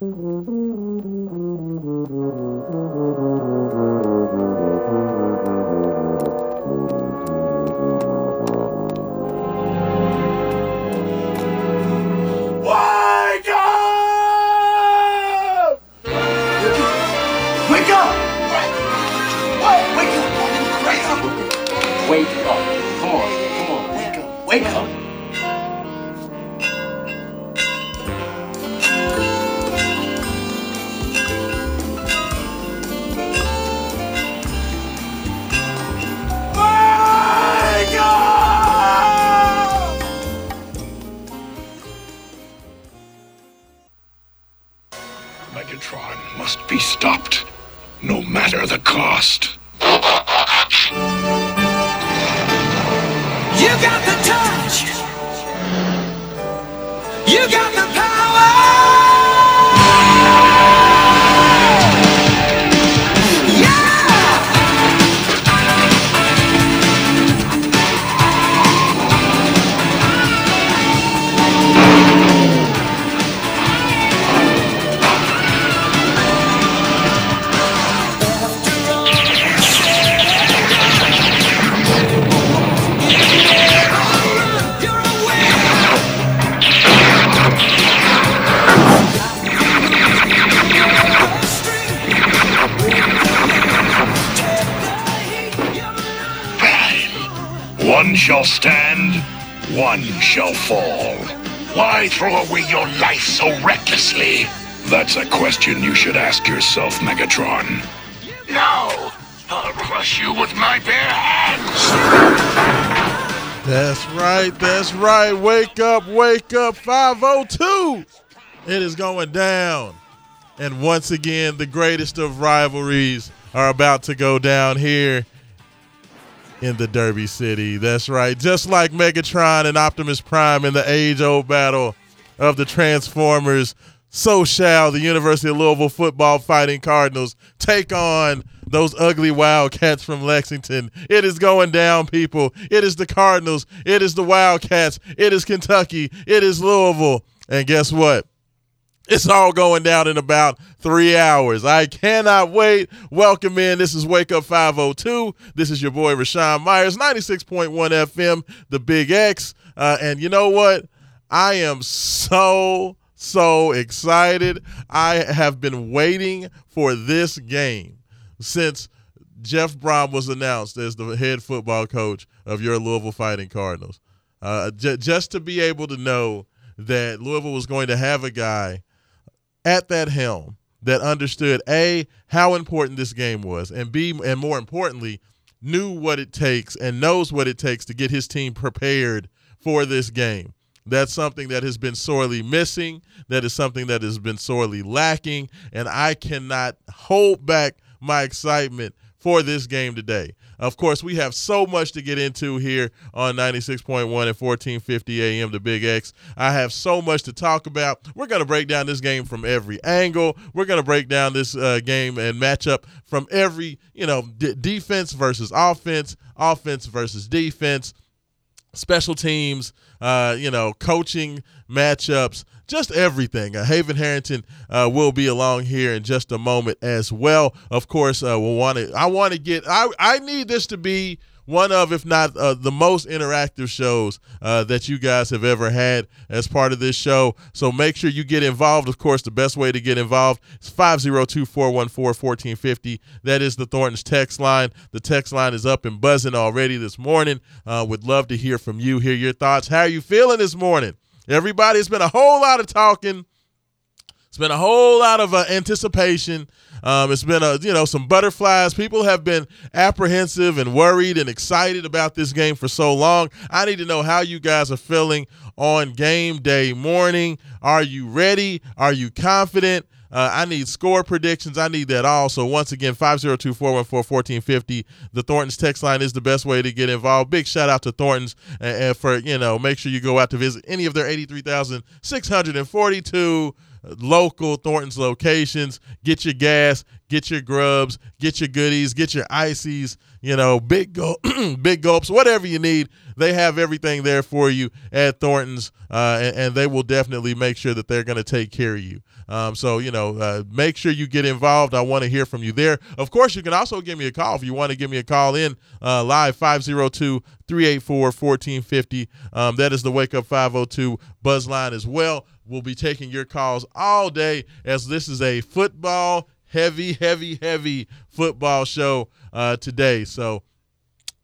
Wake up, wake up. 502. It is going down. And once again, the greatest of rivalries are about to go down here in the Derby City. That's right. Just like Megatron and Optimus Prime in the age old battle of the Transformers, so shall the University of Louisville football fighting Cardinals take on those ugly Wildcats from Lexington. It is going down, people. It is the Cardinals. It is the Wildcats. It is Kentucky. It is Louisville. And guess what? It's all going down in about three hours. I cannot wait. Welcome in. This is Wake Up 502. This is your boy Raashaan Myers, 96.1 FM, the Big X. Uh, and you know what? I am so, so excited. I have been waiting for this game since Jeff Brohm was announced as the head football coach of your Louisville Fighting Cardinals. Uh, j- just to be able to know that Louisville was going to have a guy at that helm that understood a how important this game was and b and more importantly knew what it takes and knows what it takes to get his team prepared for this game that's something that has been sorely missing that is something that has been sorely lacking and i cannot hold back my excitement for this game today of course, we have so much to get into here on 96.1 and 1450 AM, the Big X. I have so much to talk about. We're going to break down this game from every angle. We're going to break down this uh, game and matchup from every, you know, d- defense versus offense, offense versus defense special teams, uh, you know, coaching matchups, just everything. Uh, Haven Harrington uh, will be along here in just a moment as well. Of course, uh, we'll want to. I want to get. I I need this to be one of, if not uh, the most interactive shows uh, that you guys have ever had as part of this show. So make sure you get involved. Of course, the best way to get involved is 502 414 1450. That is the Thornton's text line. The text line is up and buzzing already this morning. Uh, would love to hear from you, hear your thoughts. How are you feeling this morning? Everybody, it's been a whole lot of talking. It's been a whole lot of uh, anticipation. Um, it's been a you know some butterflies. People have been apprehensive and worried and excited about this game for so long. I need to know how you guys are feeling on game day morning. Are you ready? Are you confident? Uh, I need score predictions. I need that all. So once again, 502-414-1450. The Thornton's text line is the best way to get involved. Big shout out to Thornton's and, and for, you know, make sure you go out to visit any of their 83,642 local Thornton's locations. Get your gas, get your grubs, get your goodies, get your ices, you know, big big gulps, whatever you need. They have everything there for you at Thornton's, uh, and, and, they will definitely make sure that they're going to take care of you. Um, so, you know, uh, make sure you get involved. I want to hear from you there. Of course, you can also give me a call if you want to give me a call in uh, live 502 384 1450. Um, that is the Wake Up 502 buzz line as well. We'll be taking your calls all day as this is a football heavy, heavy, heavy football show uh, today. So,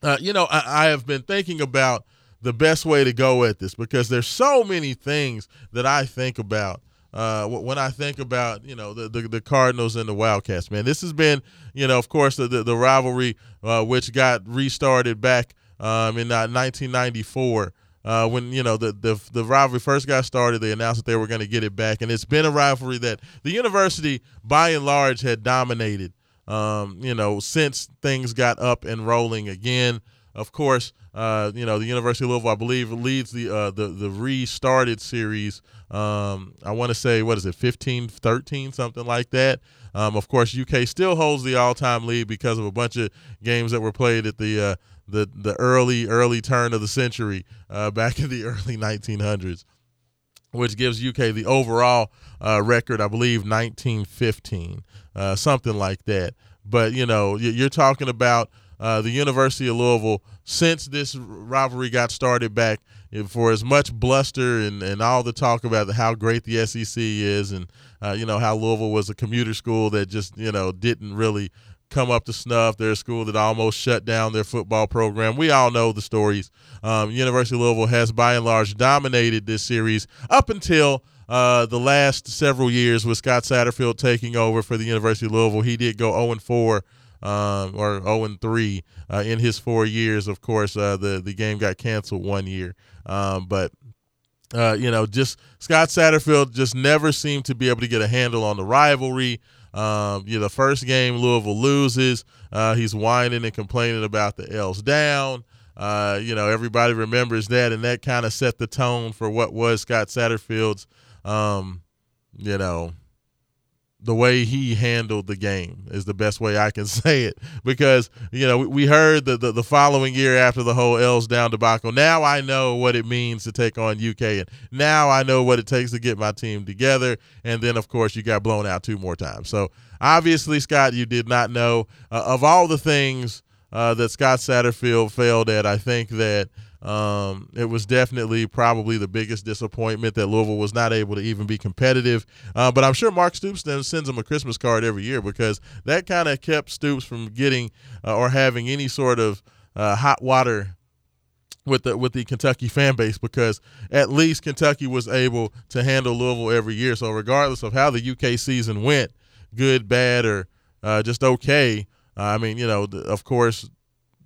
uh, you know, I, I, have been thinking about the best way to go at this because there's so many things that I think about. Uh, when I think about you know the, the, the Cardinals and the Wildcats, man, this has been you know of course the the, the rivalry uh, which got restarted back um, in 1994 uh, uh, when you know the, the the rivalry first got started, they announced that they were going to get it back, and it's been a rivalry that the university, by and large, had dominated. Um, you know, since things got up and rolling again. Of course, uh, you know the University of Louisville, I believe, leads the uh, the the restarted series. Um, I want to say what is it, 15, 13, something like that. Um, of course, UK still holds the all-time lead because of a bunch of games that were played at the uh, the the early early turn of the century uh, back in the early 1900s, which gives UK the overall uh, record, I believe, 1915, uh, something like that. But you know, you're talking about uh, the University of Louisville since this rivalry got started back. For as much bluster and, and all the talk about how great the SEC is, and uh, you know how Louisville was a commuter school that just you know didn't really come up to snuff. They're a school that almost shut down their football program. We all know the stories. Um, University of Louisville has, by and large, dominated this series up until uh, the last several years with Scott Satterfield taking over for the University of Louisville. He did go 0 and 4 um, or 0 and 3 uh, in his four years. Of course, uh, the the game got canceled one year, um, but. Uh, you know, just Scott Satterfield just never seemed to be able to get a handle on the rivalry. Um, you know, the first game Louisville loses. Uh, he's whining and complaining about the L's down. Uh, you know, everybody remembers that, and that kind of set the tone for what was Scott Satterfield's, um, you know, the way he handled the game is the best way I can say it because you know we heard the, the, the following year after the whole L's down debacle. Now I know what it means to take on UK, and now I know what it takes to get my team together. And then of course you got blown out two more times. So obviously Scott, you did not know uh, of all the things uh, that Scott Satterfield failed at. I think that um, it was definitely probably the biggest disappointment that Louisville was not able to even be competitive. Uh, but I'm sure Mark Stoops then sends them a Christmas card every year because that kind of kept Stoops from getting uh, or having any sort of uh, hot water with the with the Kentucky fan base because at least Kentucky was able to handle Louisville every year. So regardless of how the UK season went, good, bad, or uh, just okay. I mean, you know, of course,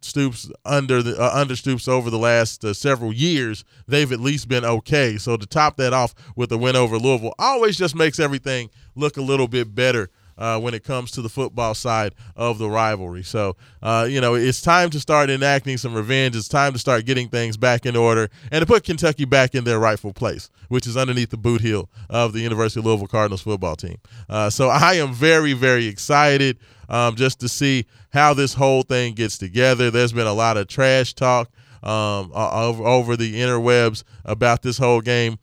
Stoops under the uh, under Stoops over the last uh, several years, they've at least been okay. So to top that off with a win over Louisville always just makes everything look a little bit better uh, when it comes to the football side of the rivalry. So, uh, you know, it's time to start enacting some revenge. It's time to start getting things back in order and to put Kentucky back in their rightful place, which is underneath the boot heel of the University of Louisville Cardinals football team. Uh, so I am very, very excited um, just to see how this whole thing gets together. There's been a lot of trash talk um, over, over the interwebs about this whole game.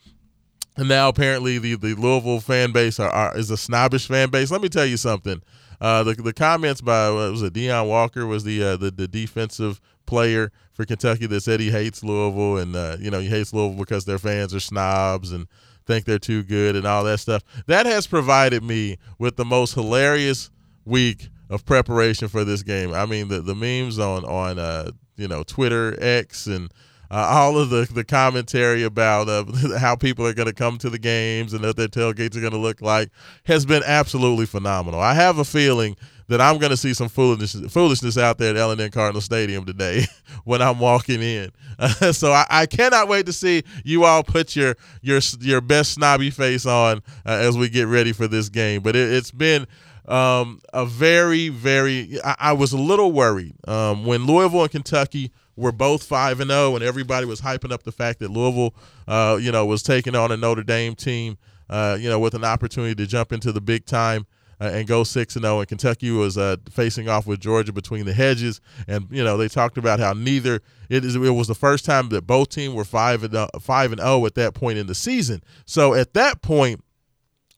And now apparently the, the Louisville fan base are, are, is a snobbish fan base. Let me tell you something. Uh, the the comments by what was it Deone Walker was the, uh, the the defensive player for Kentucky that said he hates Louisville and uh, you know he hates Louisville because their fans are snobs and think they're too good and all that stuff. That has provided me with the most hilarious week of preparation for this game. I mean the the memes on on uh, you know Twitter X and uh, all of the, the commentary about uh, how people are going to come to the games and what their tailgates are going to look like has been absolutely phenomenal. I have a feeling that I'm going to see some foolishness, foolishness out there at L&N Cardinal Stadium today when I'm walking in. Uh, so I, I, cannot wait to see you all put your your your best snobby face on uh, as we get ready for this game. But it, has been um, a very, very. I, I, was a little worried um, when Louisville and Kentucky were both five and zero, oh, and everybody was hyping up the fact that Louisville, uh, you know, was taking on a Notre Dame team, uh, you know, with an opportunity to jump into the big time. uh, and go six and zero. And Kentucky was uh, facing off with Georgia between the hedges, and you know they talked about how neither it is. It was the first time that both teams were five and uh, five and zero at that point in the season. So at that point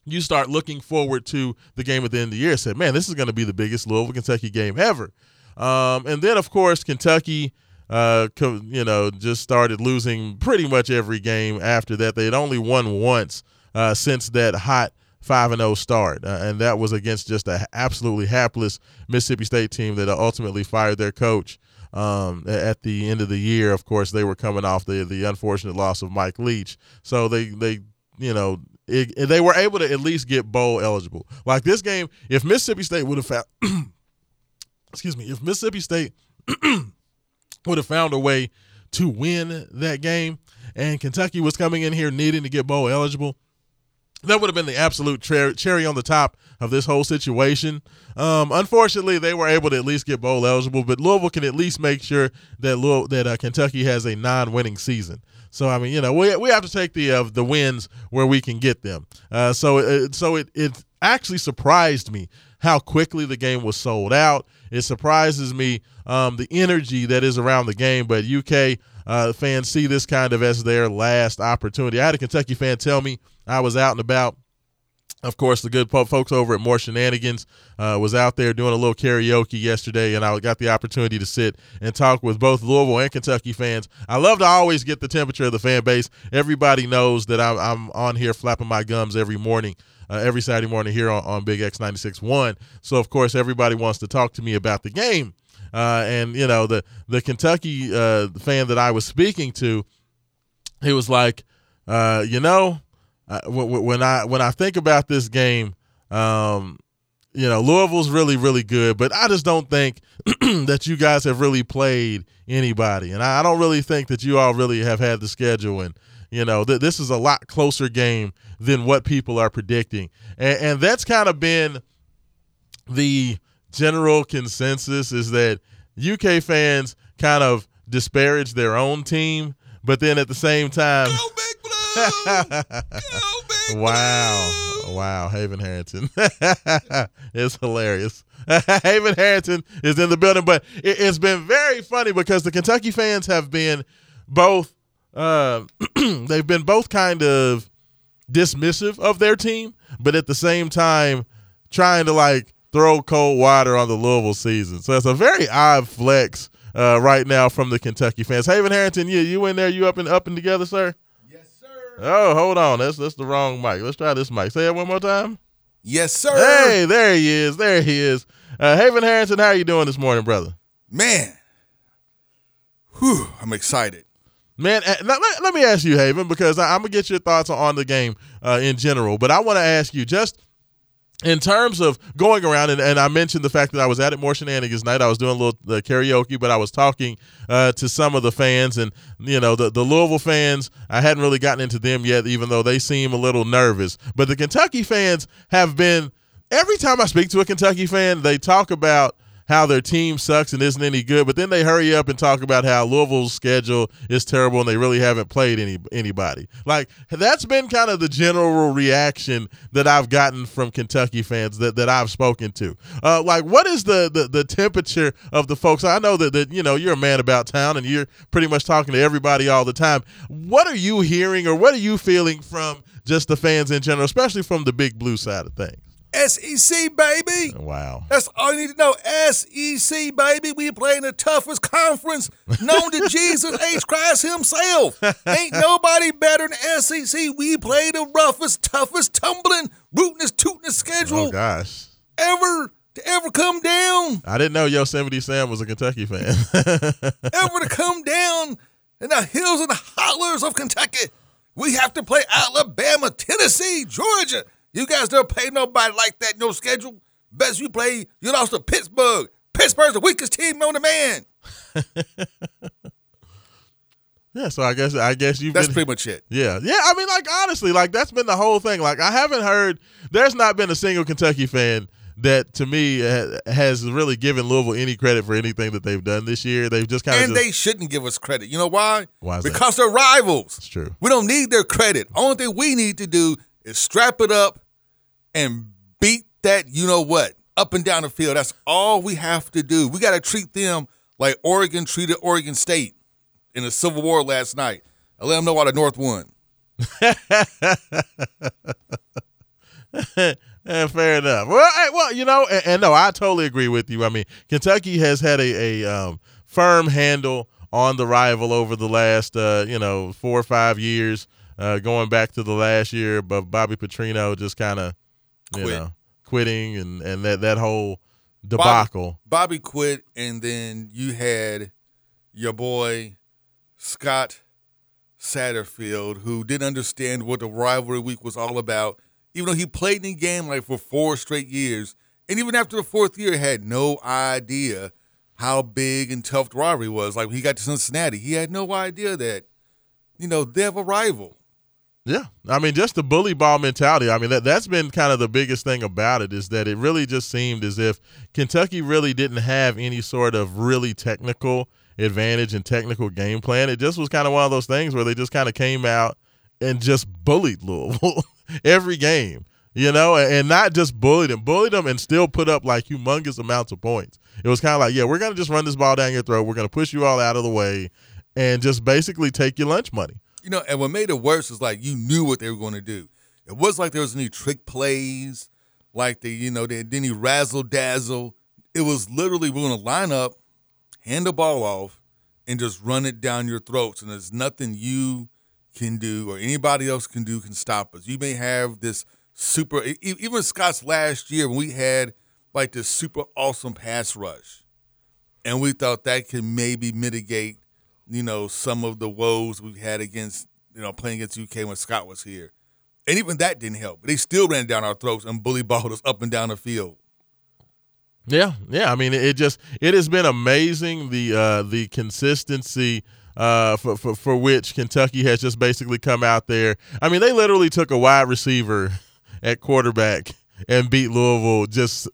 you start looking forward to the game at the end of the year. Said, man, this is going to be the biggest Louisville Kentucky game ever. Um, and then, of course, Kentucky, uh, co- you know, just started losing pretty much every game after that. They had only won once uh, since that hot five and zero start, uh, and that was against just an absolutely hapless Mississippi State team that ultimately fired their coach. Um, at the end of the year, of course, they were coming off the the unfortunate loss of Mike Leach, so they they you know it, they were able to at least get bowl eligible. Like this game, if Mississippi State would have found, excuse me, if Mississippi State would have found a way to win that game, and Kentucky was coming in here needing to get bowl eligible, that would have been the absolute cher- cherry on the top of this whole situation. Um, unfortunately, they were able to at least get bowl eligible, but Louisville can at least make sure that Louisville, that uh, Kentucky has a non-winning season. So I mean, you know, we, we have to take the uh, the wins where we can get them. Uh, so it, so it it actually surprised me how quickly the game was sold out. It surprises me um, the energy that is around the game. But UK uh, fans see this kind of as their last opportunity. I had a Kentucky fan tell me I was out and about of course, the good folks over at More Shenanigans uh, was out there doing a little karaoke yesterday, and I got the opportunity to sit and talk with both Louisville and Kentucky fans. I love to always get the temperature of the fan base. Everybody knows that I'm, I'm on here flapping my gums every morning. Uh, every Saturday morning here on, on Big X 96.1. So, of course, everybody wants to talk to me about the game. Uh, and, you know, the, the Kentucky uh, fan that I was speaking to, he was like, uh, you know, uh, when I when I think about this game, um, you know, Louisville's really really good, but I just don't think that you guys have really played anybody, and I, I, don't really think that you all really have had the schedule, and you know, th- this is a lot closer game than what people are predicting, and, and that's kind of been the general consensus is that UK fans kind of disparage their own team, but then at the same time. wow. Wow. Haven Harrington. it's hilarious. Haven Harrington is in the building, but it, has been very funny because the Kentucky fans have been both, uh, they've been both kind of dismissive of their team, but at the same time trying to like throw cold water on the Louisville season. So it's a very odd flex uh, right now from the Kentucky fans. Haven Harrington, you you in there? You up and up and together, sir? Yes, sir. Oh, hold on. That's that's the wrong mic. Let's try this mic. Say it one more time. Yes, sir. Hey, there he is. There he is. Uh, Haven Harrington, how are you doing this morning, brother? Man, whew, I'm excited. Man, uh, let, let, me ask you, Haven, because I, am gonna get your thoughts on the game uh, in general. But I want to ask you just in terms of going around, and, and, I mentioned the fact that I was at it more shenanigans night. I was doing a little uh, karaoke, but I was talking uh, to some of the fans, and you know the the Louisville fans. I hadn't really gotten into them yet, even though they seem a little nervous. But the Kentucky fans have been. Every time I speak to a Kentucky fan, they talk about how their team sucks and isn't any good, but then they hurry up and talk about how Louisville's schedule is terrible and they really haven't played any anybody. Like that's been kind of the general reaction that I've gotten from Kentucky fans that, that I've spoken to. Uh, like, what is the, the the temperature of the folks? I know that that you know you're a man about town and you're pretty much talking to everybody all the time. What are you hearing or what are you feeling from just the fans in general, especially from the big blue side of things? SEC, baby. Wow. That's all you need to know. SEC, baby. We play in the toughest conference known to Jesus H. Christ himself. Ain't nobody better than SEC. We play the roughest, toughest, tumbling, rootinest, tootinest schedule. Oh, gosh. Ever to ever come down. I didn't know Yosemite Sam was a Kentucky fan. ever to come down in the hills and the hollers of Kentucky. We have to play Alabama, Tennessee, Georgia. You guys don't pay nobody like that no schedule. Best you play, you lost to Pittsburgh. Pittsburgh's the weakest team on the man. yeah, so I guess I guess you. That's been, pretty much it. Yeah, yeah. I mean, like honestly, like that's been the whole thing. Like I haven't heard. There's not been a single Kentucky fan that to me has really given Louisville any credit for anything that they've done this year. They've just kind of and they shouldn't give us credit. You know why? Why? because that? they're rivals. It's true. We don't need their credit. Only thing we need to do is strap it up and beat that you know what up and down the field. That's all we have to do. We got to treat them like Oregon treated Oregon State in the Civil War last night. I let them know why the North won. Eh, fair enough. Well, well, you know, and, and no, I totally agree with you. I mean, Kentucky has had a, a um, firm handle on the rival over the last, uh, you know, four or five years, uh, going back to the last year, but Bobby Petrino just kind of, you Quit. know, quitting and, and that, that whole debacle. Bobby quit, and then you had your boy Scott Satterfield, who didn't understand what the rivalry week was all about, even though he played in the game like for four straight years, and even after the fourth year, had no idea how big and tough the rivalry was. Like when he got to Cincinnati, he had no idea that you know they have a rival. Yeah, I mean, just the bully ball mentality. I mean, that that's been kind of the biggest thing about it is that it really just seemed as if Kentucky really didn't have any sort of really technical advantage and technical game plan. It just was kind of one of those things where they just kind of came out and just bullied Louisville every game, you know, and not just bullied them, bullied them and still put up like humongous amounts of points. It was kind of like, yeah, we're gonna just run this ball down your throat. We're gonna push you all out of the way, and just basically take your lunch money. You know, and what made it worse is like you knew what they were going to do. It wasn't like there was any trick plays, like they, you know, they didn't any razzle dazzle. It was literally we're going to line up, hand the ball off, and just run it down your throats. And there's nothing you can do or anybody else can do can stop us. You may have this super, even Scott's last year when we had like this super awesome pass rush, and we thought that could maybe mitigate you know, some of the woes we had against, you know, playing against UK when Scott was here. And even that didn't help. They still ran down our throats and bully balled us up and down the field. Yeah, yeah. I mean, it just it has been amazing the uh, the consistency uh, for, for for which Kentucky has just basically come out there. I mean, they literally took a wide receiver at quarterback and beat Louisville just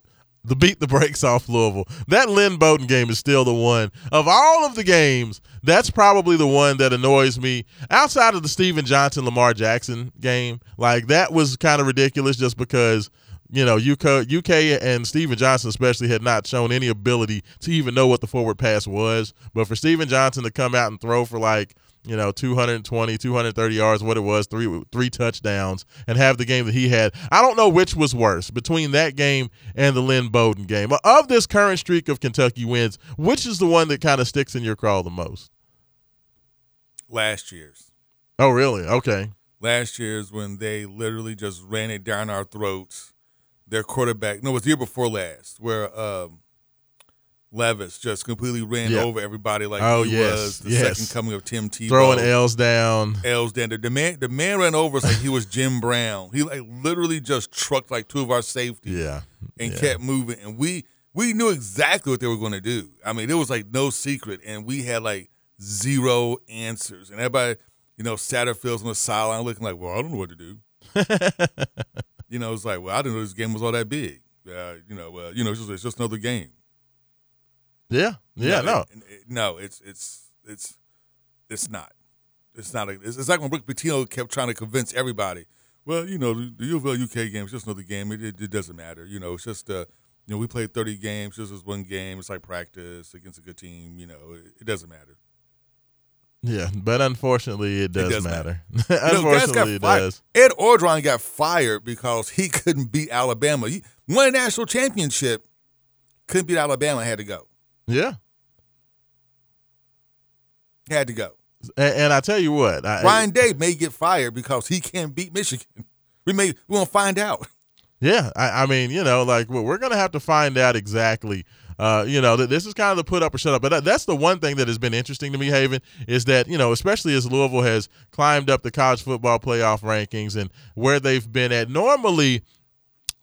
the beat the brakes off Louisville. That Lynn Bowden game is still the one of all of the games. That's probably the one that annoys me outside of the Stephen Johnson Lamar Jackson game. Like that was kind of ridiculous just because you know UK, UK and Stephen Johnson especially had not shown any ability to even know what the forward pass was. But for Stephen Johnson to come out and throw for like you know 220 230 yards what it was three three touchdowns and have the game that he had i don't know which was worse between that game and the lynn bowden game of this current streak of kentucky wins which is the one that kind of sticks in your craw the most Last year's. oh really okay Last year's when they literally just ran it down our throats. Their quarterback, no, it was the year before last, where um, Levis just completely ran Yeah. over everybody like Oh, he yes, was the yes. second coming of Tim Tebow. throwing l's down L's down. The man, the man ran over us like he was Jim Brown. He like literally just trucked like two of our safeties. yeah and yeah. kept moving. And we we knew exactly what they were going to do. I mean, it was like no secret, and we had like zero answers. And everybody, you know, Satterfield's on the sideline looking like, well, I don't know what to do. you know, it's like, well, I didn't know this game was all that big. Uh, you know, well, you know, it's just, it's just another game. yeah yeah no it- it- no, it's it's it's it's not. It's not. A, it's, it's like when Rick Pitino kept trying to convince everybody. Well, you know, the, the U of L UK game is just another game. It, it, it doesn't matter. You know, it's just uh, you know, we played thirty games. This is one game. It's like practice against a good team. You know, it, it doesn't matter. Yeah but unfortunately it does, does matter, You know, unfortunately it fired. does Ed Orgeron got fired because he couldn't beat Alabama. He won a national championship, couldn't beat Alabama. Had to go. yeah Had to go. and, and i tell you what I, Ryan Day may get fired because he can't beat Michigan. We may we won't find out. Yeah, I, I mean, you know, like well, we're gonna have to find out exactly. Uh, you know, that this is kind of the put up or shut up. But that, that's the one thing that has been interesting to me, Haven, is that you know, especially as Louisville has climbed up the college football playoff rankings and where they've been at. Normally,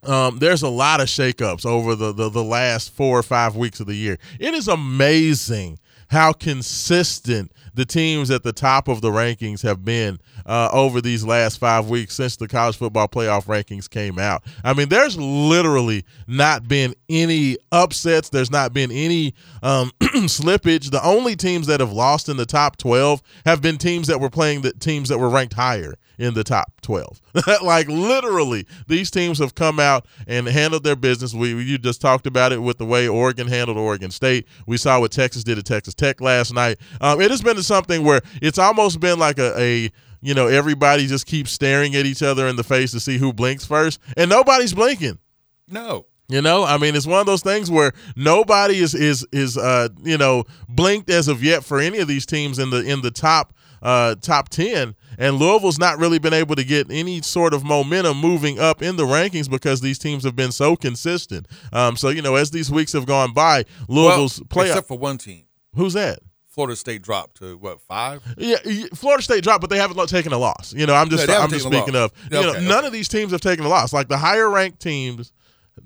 um, there's a lot of shakeups over the, the the last four or five weeks of the year. It is amazing how consistent the teams at the top of the rankings have been uh, over these last five weeks since the college football playoff rankings came out. I mean, there's literally not been any upsets. There's not been any um, slippage. The only teams that have lost in the top 12 have been teams that were playing the teams that were ranked higher in the top 12. like literally, these teams have come out and handled their business. We you just talked about it with the way Oregon handled Oregon State. We saw what Texas did at Texas Tech last night. Um, it has been something where it's almost been like a, a you know everybody just keeps staring at each other in the face to see who blinks first, and nobody's blinking. No. You know, I mean, it's one of those things where nobody is is is uh you know blinked as of yet for any of these teams in the in the top uh top ten, and Louisville's not really been able to get any sort of momentum moving up in the rankings because these teams have been so consistent. Um, so you know, as these weeks have gone by, Louisville's well, playoff. Except for one team. Who's that? Florida State dropped to what five? Yeah, Florida State dropped, but they haven't taken a loss. You know, I'm just they I'm just speaking of you know okay, none of these teams have taken a loss. Like the higher ranked teams,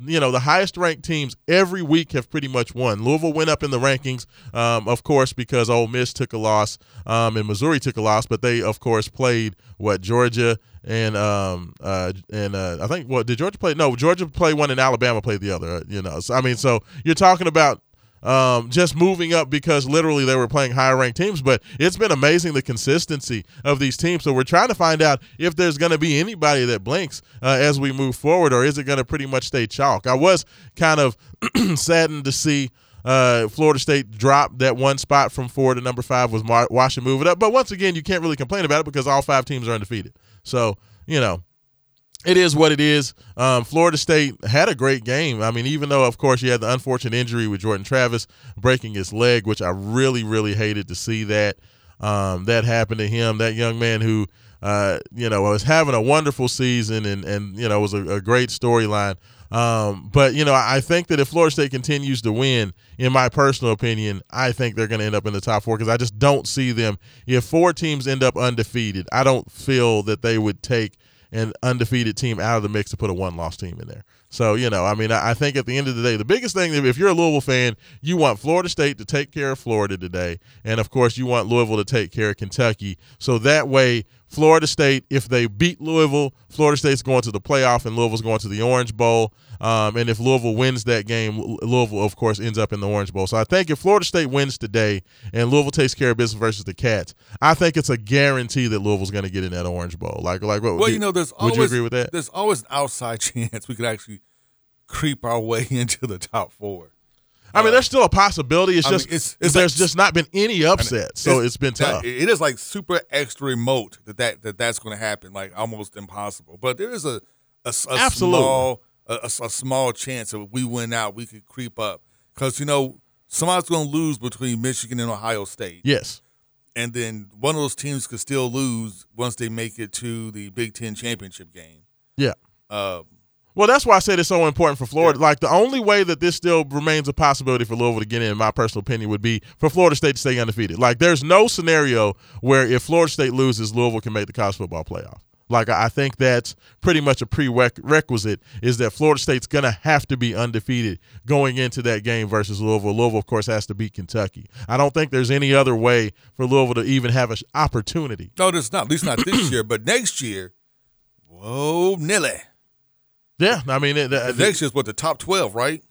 you know, the highest ranked teams every week have pretty much won. Louisville went up in the rankings, um, of course, because Ole Miss took a loss um, and Missouri took a loss, but they of course played what Georgia and um uh and uh I think what did Georgia play? No, Georgia played one and Alabama played the other. uh, You know, so I mean, so you're talking about um, just moving up because literally they were playing higher ranked teams. But it's been amazing the consistency of these teams. So we're trying to find out if there's going to be anybody that blinks uh, as we move forward, or is it going to pretty much stay chalk? I was kind of saddened to see. Uh, Florida State drop that one spot from four to number five was Washington move it up. But once again, you can't really complain about it because all five teams are undefeated. So, you know, it is what it is. Um, Florida State had a great game. I mean, even though, of course, you had the unfortunate injury with Jordan Travis breaking his leg, which I really, really hated to see that um, that happen to him. That young man who, uh, you know, was having a wonderful season and and you know was a, a great storyline. Um, but you know, I think that if Florida State continues to win, in my personal opinion, I think they're going to end up in the top four because I just don't see them. If four teams end up undefeated, I don't feel that they would take an undefeated team out of the mix to put a one loss team in there. So, you know, I mean, I I think at the end of the day, the biggest thing, if you're a Louisville fan, you want Florida State to take care of Florida today. And of course, you want Louisville to take care of Kentucky. So that way, Florida State, if they beat Louisville, Florida State's going to the playoff and Louisville's going to the Orange Bowl. Um, and if Louisville wins that game, Louisville, of course, ends up in the Orange Bowl. So I think if Florida State wins today and Louisville takes care of business versus the Cats, I think it's a guarantee that Louisville's going to get in that Orange Bowl. Like, like, what, Well, you know, there's would always you agree with that? There's always an outside chance we could actually creep our way into the top four. I mean, there's still a possibility. It's I mean, just it's- it's there's like- just not been any upsets, so it's been that- tough. it is like super extra remote that, that, that that's going to happen, like almost impossible. But there is a Absolutely. small a, a a small chance that if we win out, we could creep up because you know somebody's going to lose between Michigan and Ohio State, yes, and then one of those teams could still lose once they make it to the Big Ten championship game. yeah. Uh, Well, that's why I said it's so important for Florida. Like the only way that this still remains a possibility for Louisville to get in, in my personal opinion, would be for Florida State to stay undefeated. Like there's no scenario where if Florida State loses, Louisville can make the college football playoff. Like I I think that's pretty much a prerequisite is that Florida State's gonna have to be undefeated going into that game versus Louisville. Louisville, of course, has to beat Kentucky. I don't think there's any other way for Louisville to even have an opportunity. no, there's not. At least not this year, but next year. Whoa, Nilly. Yeah, I mean, it, Next year's what the top twelve, right?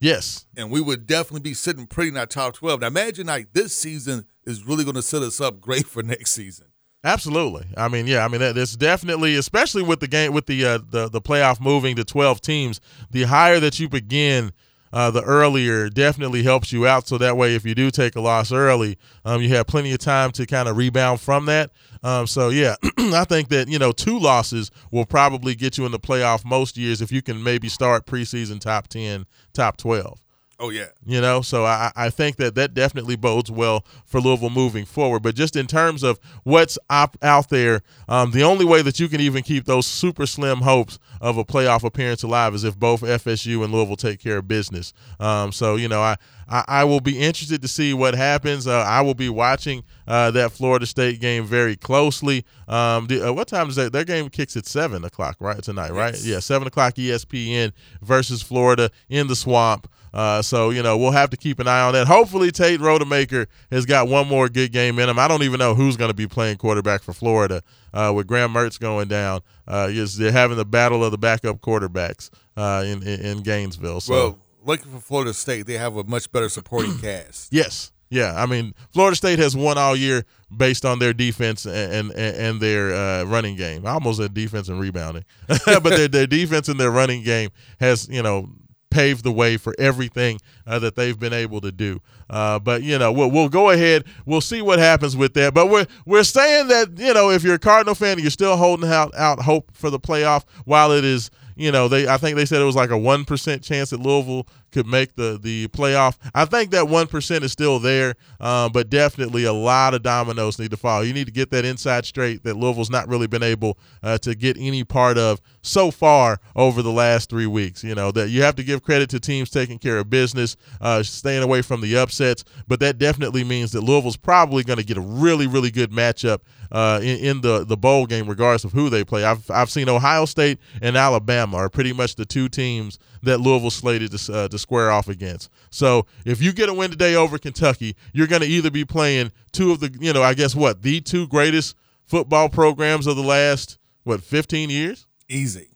yes, and we would definitely be sitting pretty in that top 12. Now, imagine like this season is really going to set us up great for next season. Absolutely. I mean, yeah. I mean, that- it's definitely, especially with the game, with the uh, the the playoff moving to twelve teams. The higher that you begin, uh, the earlier definitely helps you out. So that way, if you do take a loss early, um, you have plenty of time to kind of rebound from that. Um, so yeah, I think that you know two losses will probably get you in the playoff most years if you can maybe start preseason top ten, top twelve. Oh yeah, You know, so I, I think that that definitely bodes well for Louisville moving forward. But just in terms of what's op- out there, um, the only way that you can even keep those super slim hopes of a playoff appearance alive is if both FSU and Louisville take care of business. Um, so you know, I, I I will be interested to see what happens. Uh, I will be watching uh, that Florida State game very closely. Um, the, uh, what time is that? Their game kicks at seven o'clock, right tonight, right? Yes. Yeah, seven o'clock ESPN versus Florida in the swamp. Uh, so you know we'll have to keep an eye on that. Hopefully Tate Rodemaker has got one more good game in him. I don't even know who's going to be playing quarterback for Florida uh, with Graham Mertz going down. Uh, yes, they're having the battle of the backup quarterbacks uh, in, in in Gainesville. So Well, lucky for Florida State, they have a much better supporting cast. yes, yeah. I mean Florida State has won all year based on their defense and and, and their uh, running game. I almost said defense and rebounding, but their their defense and their running game has you know paved the way for everything uh, that they've been able to do. Uh, but you know, we'll, we'll go ahead. We'll see what happens with that. But we're we're saying that you know, if you're a Cardinal fan, you're still holding out out hope for the playoff. While it is, you know, they I think they said it was like a one percent chance that Louisville could make the the playoff. I think that one percent is still there, um, but definitely a lot of dominoes need to fall. You need to get that inside straight that Louisville's not really been able uh, to get any part of so far over the last three weeks. You know that you have to give credit to teams taking care of business, uh, staying away from the upsets, but that definitely means that Louisville's probably going to get a really really good matchup uh, in, in the the bowl game, regardless of who they play. I've I've seen Ohio State and Alabama are pretty much the two teams that Louisville slated to, uh, to square off against. So if you get a win today over Kentucky, you're going to either be playing two of the, you know, I guess what the two greatest football programs of the last what 15 years. Easy.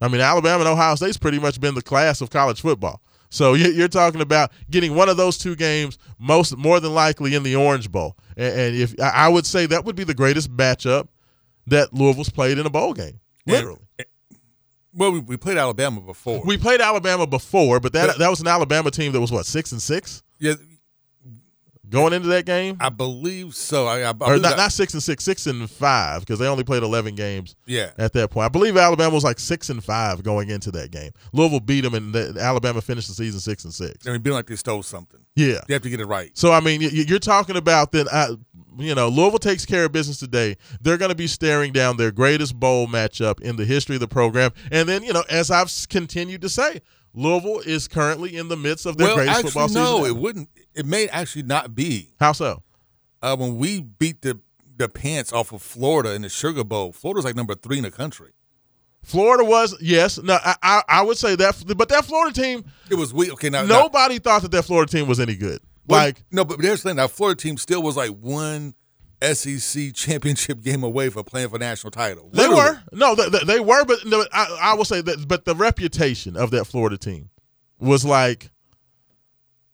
I mean, Alabama and Ohio State's pretty much been the class of college football. So you- you're talking about getting one of those two games, most more than likely in the Orange Bowl. And, and if I I would say that would be the greatest matchup that Louisville's played in a bowl game, literally. Well, we, we played Alabama before. We played Alabama before, but that But- that was an Alabama team that was what six and six yeah, going into that game, I believe so. I, I, I or not, that- not six and six, six and five because they only played eleven games yeah. at that point. I believe Alabama was like six and five going into that game. Louisville beat them, and the, Alabama finished the season six and six. I mean, being like they stole something. Yeah. You have to get it right. So I mean, you're talking about that. You know, Louisville takes care of business today. They're going to be staring down their greatest bowl matchup in the history of the program. And then, you know, as I've continued to say, Louisville is currently in the midst of their well, greatest actually, football season. no, ever. it wouldn't. It may actually not be. How so? Uh, when we beat the the pants off of Florida in the Sugar Bowl, Florida's like number three in the country. Florida was yes. No, I, I I would say that, but that Florida team, It was weak. Okay, now now- nobody thought that that Florida team was any good. Like no, but there's the thing. That Florida team still was like one SEC championship game away from playing for national title. they Literally. were no, they, they- were, but no, I, I will say that. But the reputation of that Florida team was like,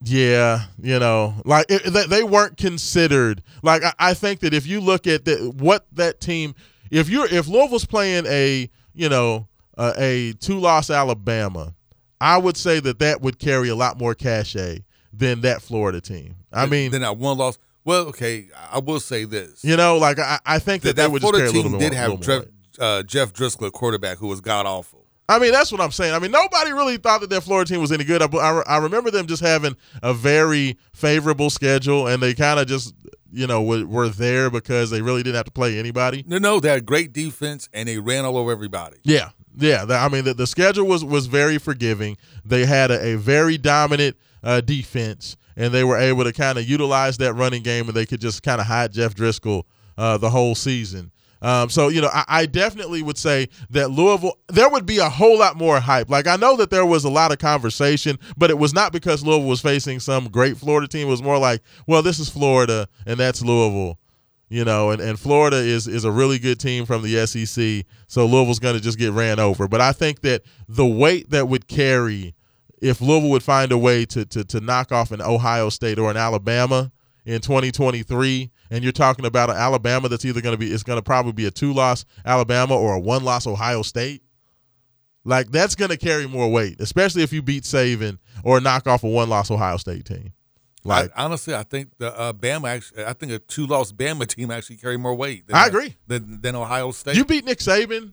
yeah, you know, like it, they, they weren't considered. Like I, I think that if you look at the, what that team, if you're if Louisville's playing a you know uh, a two loss Alabama, I would say that that would carry a lot more cachet than that Florida team. I mean, then that one loss. Well, okay, I will say this. you know, like I, I think that that, that, that would just Florida a little team did more. have Jeff, uh, Jeff Driskel, quarterback, who was god awful. I mean, that's what I'm saying. I mean, nobody really thought that that Florida team was any good. I, I, I remember them just having a very favorable schedule, and they kind of just, you know, were, were there because they really didn't have to play anybody. No, no, they had great defense and they ran all over everybody. Yeah, yeah. the- I mean, the, the schedule was was very forgiving. They had a, a very dominant uh, defense, and they were able to kind of utilize that running game, and they could just kind of hide Jeff Driskel uh, the whole season. Um, so you know, I, I definitely would say that Louisville. There would be a whole lot more hype. Like I know that there was a lot of conversation, but it was not because Louisville was facing some great Florida team. It was more like, well, this is Florida, and that's Louisville you know, and, and Florida is is a really good team from the SEC, so Louisville's going to just get ran over. But I think that the weight that would carry if Louisville would find a way to to to knock off an Ohio State or an Alabama in 2023, and you're talking about an Alabama that's either going to be it's going to probably be a two loss Alabama or a one loss Ohio State. Like that's going to carry more weight, especially if you beat Saban or knock off a one loss Ohio State team. Like I, honestly, I think the uh, Bama actually, I think a two loss Bama team actually carry more weight. Than, I agree. Than, than Ohio State. You beat Nick Saban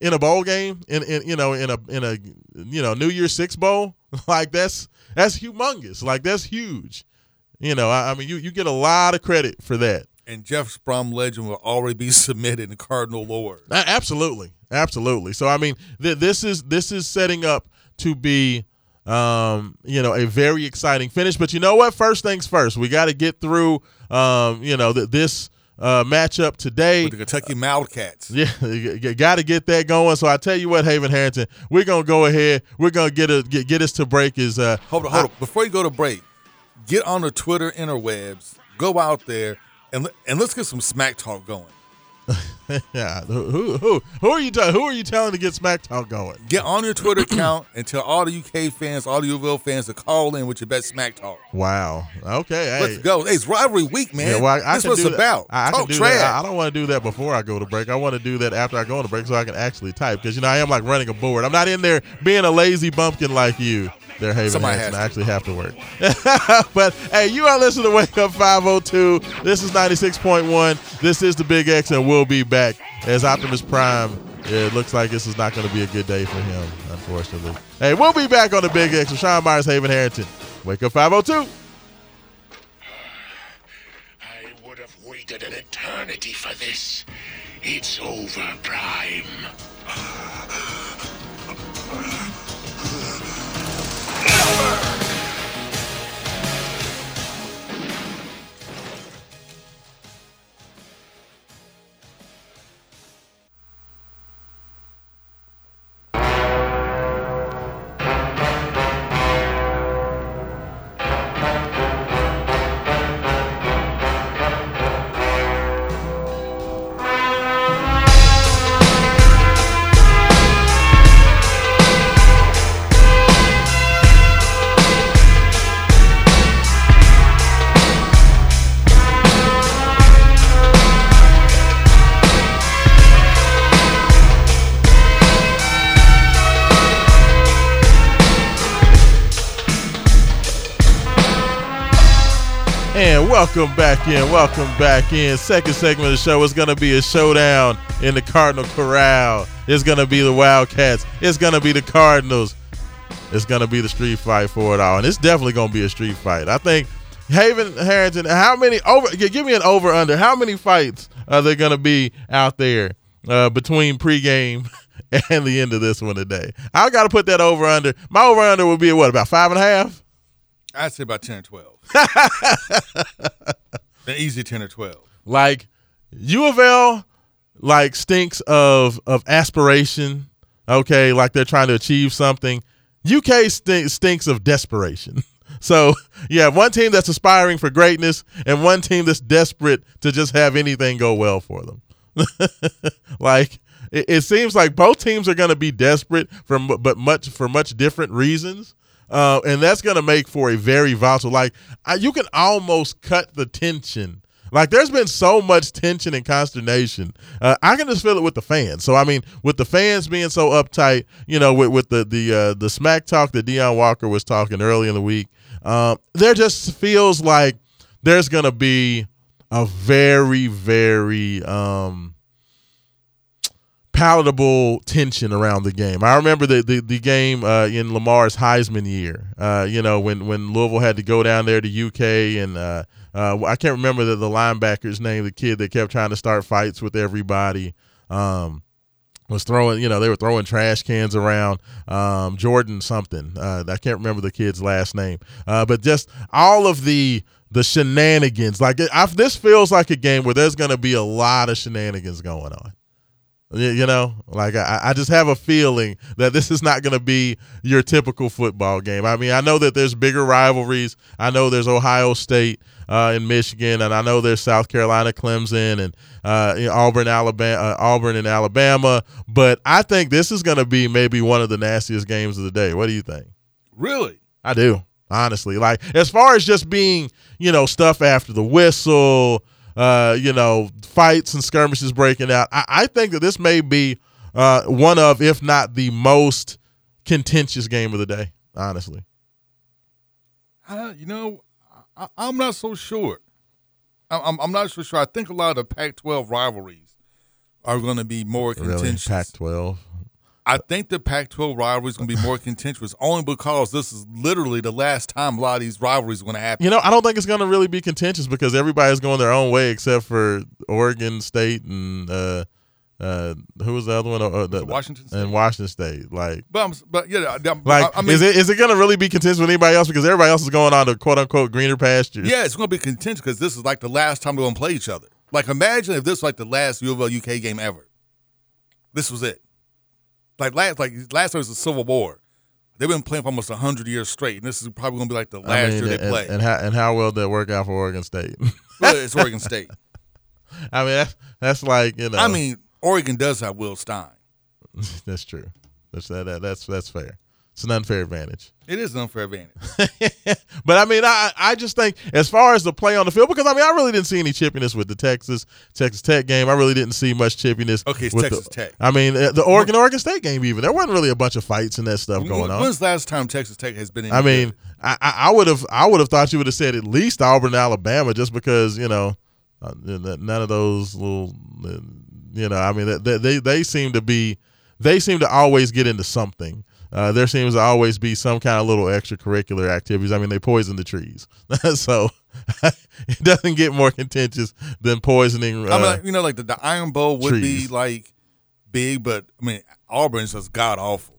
in a bowl game in, in you know in a in a you know New Year's Six bowl like that's that's humongous like that's huge. You know I, I mean you you get a lot of credit for that. and Jeff Sprom legend will already be submitted in Cardinal lore. A- absolutely, absolutely. So I mean th- this is this is setting up to be um you know a very exciting finish. But you know what? First things first, we got to get through um you know th- this uh, matchup today. With the Kentucky Wildcats. Yeah, you, got to get that going. So I tell you what, Haven Harrington, we're gonna go ahead. We're gonna get a get, get us to break. Is uh, Hold on, hold on. Before you go to break, get on the Twitter interwebs. Go out there and and let's get some smack talk going. yeah. Who who who are you t- who are you telling to get smack talk going? Get on your Twitter account and tell all the UK fans, all the UVille fans to call in with your best smack talk. Wow. Okay. Hey. Let's go. Hey, it's rivalry week, man. Yeah, well, I, I That's can what it's that. about. I, I Talk do trash. that. I, I don't want to do that before I go to break. I want to do that after I go on the break so I can actually type because you know I am like running a board. I'm not in there being a lazy bumpkin like you. There, Haven Somebody Hanson. has I actually have to work. but hey, you are listening to Wake Up 502. This is 96.1. This is the Big X, and we'll be back as Optimus Prime. It looks like this is not going to be a good day for him, unfortunately. Hey, we'll be back on the Big X with Sean Myers, Haven Harrington. Wake Up 502. I would have waited an eternity for this. It's over, Prime. welcome back in. Welcome back in. Second segment of the show is going to be a showdown in the Cardinal Corral. It's going to be the Wildcats. It's going to be the Cardinals. It's going to be the street fight for it all. And it's definitely going to be a street fight. I think Haven Harrington, how many over give me an over under. How many fights are there going to be out there uh, between pregame and the end of this one today? I got to put that over under. My over under would be what about five and a half? I'd say about 10 or 12. An easy 10 or 12. like U of L like stinks of of aspiration. Okay, like they're trying to achieve something. UK stink, stinks of desperation. So you have one team that's aspiring for greatness and one team that's desperate to just have anything go well for them. like it, it seems like both teams are going to be desperate for but much for much different reasons. Uh, and that's going to make for a very volatile. Like I, you can almost cut the tension. Like there's been so much tension and consternation. Uh, I can just feel it with the fans. So I mean, with the fans being so uptight, you know, with with the the uh, the smack talk that Deone Walker was talking early in the week, um, there just feels like there's going to be a very very um, palatable tension around the game. I remember the the, the game uh, in Lamar's Heisman year. Uh, you know when when Louisville had to go down there to UK and uh, uh, I can't remember the, the linebacker's name, the kid that kept trying to start fights with everybody. Um, was throwing, you know, they were throwing trash cans around. Um, Jordan something. Uh, I can't remember the kid's last name. Uh, but just all of the the shenanigans. Like I, this feels like a game where there's going to be a lot of shenanigans going on. You, know, like I, I just have a feeling that this is not going to be your typical football game. I mean, I know that there's bigger rivalries. I know there's Ohio State uh, in Michigan, and I know there's South Carolina, Clemson, and uh, Auburn, Alabama, uh, Auburn and Alabama. But I think this is going to be maybe one of the nastiest games of the day. What do you think? Really? I do, honestly. Like as far as just being, you know, stuff after the whistle, uh, you know, fights and skirmishes breaking out. I, I think that this may be uh, one of, if not the most contentious game of the day. Honestly, Uh, you know, I, I'm not so sure. I- I'm, I'm not so sure. I think a lot of the Pac-12 rivalries are going to be more really, contentious. Pac-12. I think the Pac-12 rivalry is going to be more contentious only because this is literally the last time a lot of these rivalries are going to happen. You know, I don't think it's going to really be contentious because everybody's going their own way except for Oregon State and uh, uh, who was the other one? Uh, the, Washington State? and Washington State. Like, But, I'm, but yeah, I'm, like I, I mean, is it is it going to really be contentious with anybody else because everybody else is going on to quote unquote greener pastures? yeah, it's going to be contentious because this is like the last time they're going to play each other. Like, imagine if this was like the last U of L UK game ever. This was it. Like last, like last time was the Civil War. They've been playing for almost hundred years straight, and this is probably going to be like the last I mean, year they and, play. and how and how well did that work out for Oregon State? Well, it's Oregon State. I mean, that's that's like you know. I mean, Oregon does have Will Stein. that's true. That's that, that that's that's fair. It's an unfair advantage. It is an unfair advantage. but I mean, I I just think as far as the play on the field, because I mean, I really didn't see any chippiness with the Texas Texas Tech game. I really didn't see much chippiness. Okay, it's Texas the, Tech. I mean, uh, the Oregon Oregon State game even there wasn't really a bunch of fights and that stuff going on. When's the last time Texas Tech has been in? I mean, I I would have I would have thought you would have said at least Auburn, Alabama, just because you know uh, none of those little you know. I mean, they they, they seem to be they seem to always get into something. Uh, there seems to always be some kind of little extracurricular activities. I mean, they poison the trees, so it doesn't get more contentious than poisoning. Uh, I mean, like, you know, like the, the Iron Bowl would trees. be like big, but I mean, Auburn's just god awful.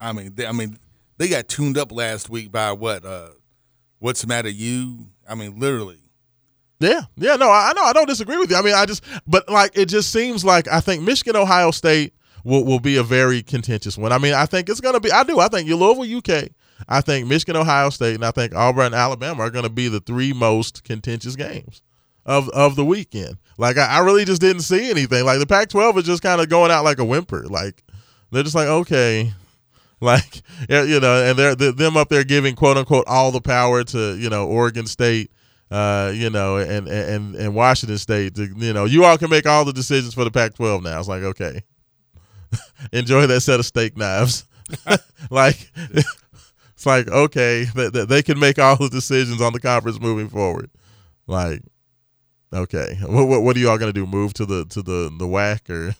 I mean, they, I mean, they got tuned up last week by what? Uh, What's the matter, you? I mean, literally. Yeah, yeah, no, I I know, I don't disagree with you. I mean, I just, but like, it just seems like I think Michigan, Ohio State will will be a very contentious one. I mean, I think it's going to be. I do. I think Louisville, UK. I think Michigan, Ohio State, and I think Auburn, Alabama are going to be the three most contentious games of of the weekend. Like, I, I really just didn't see anything. Like the Pac-12 is just kind of going out like a whimper. Like they're just like, okay, like you know, and they're, they're them up there giving quote unquote all the power to you know Oregon State, uh, you know, and and and Washington State. You know, you all can make all the decisions for the Pac-12 now. It's like okay, enjoy that set of steak knives. like it's like okay, that they, they can make all the decisions on the conference moving forward. Like okay, what what, what are you all gonna do? Move to the to the the WAC or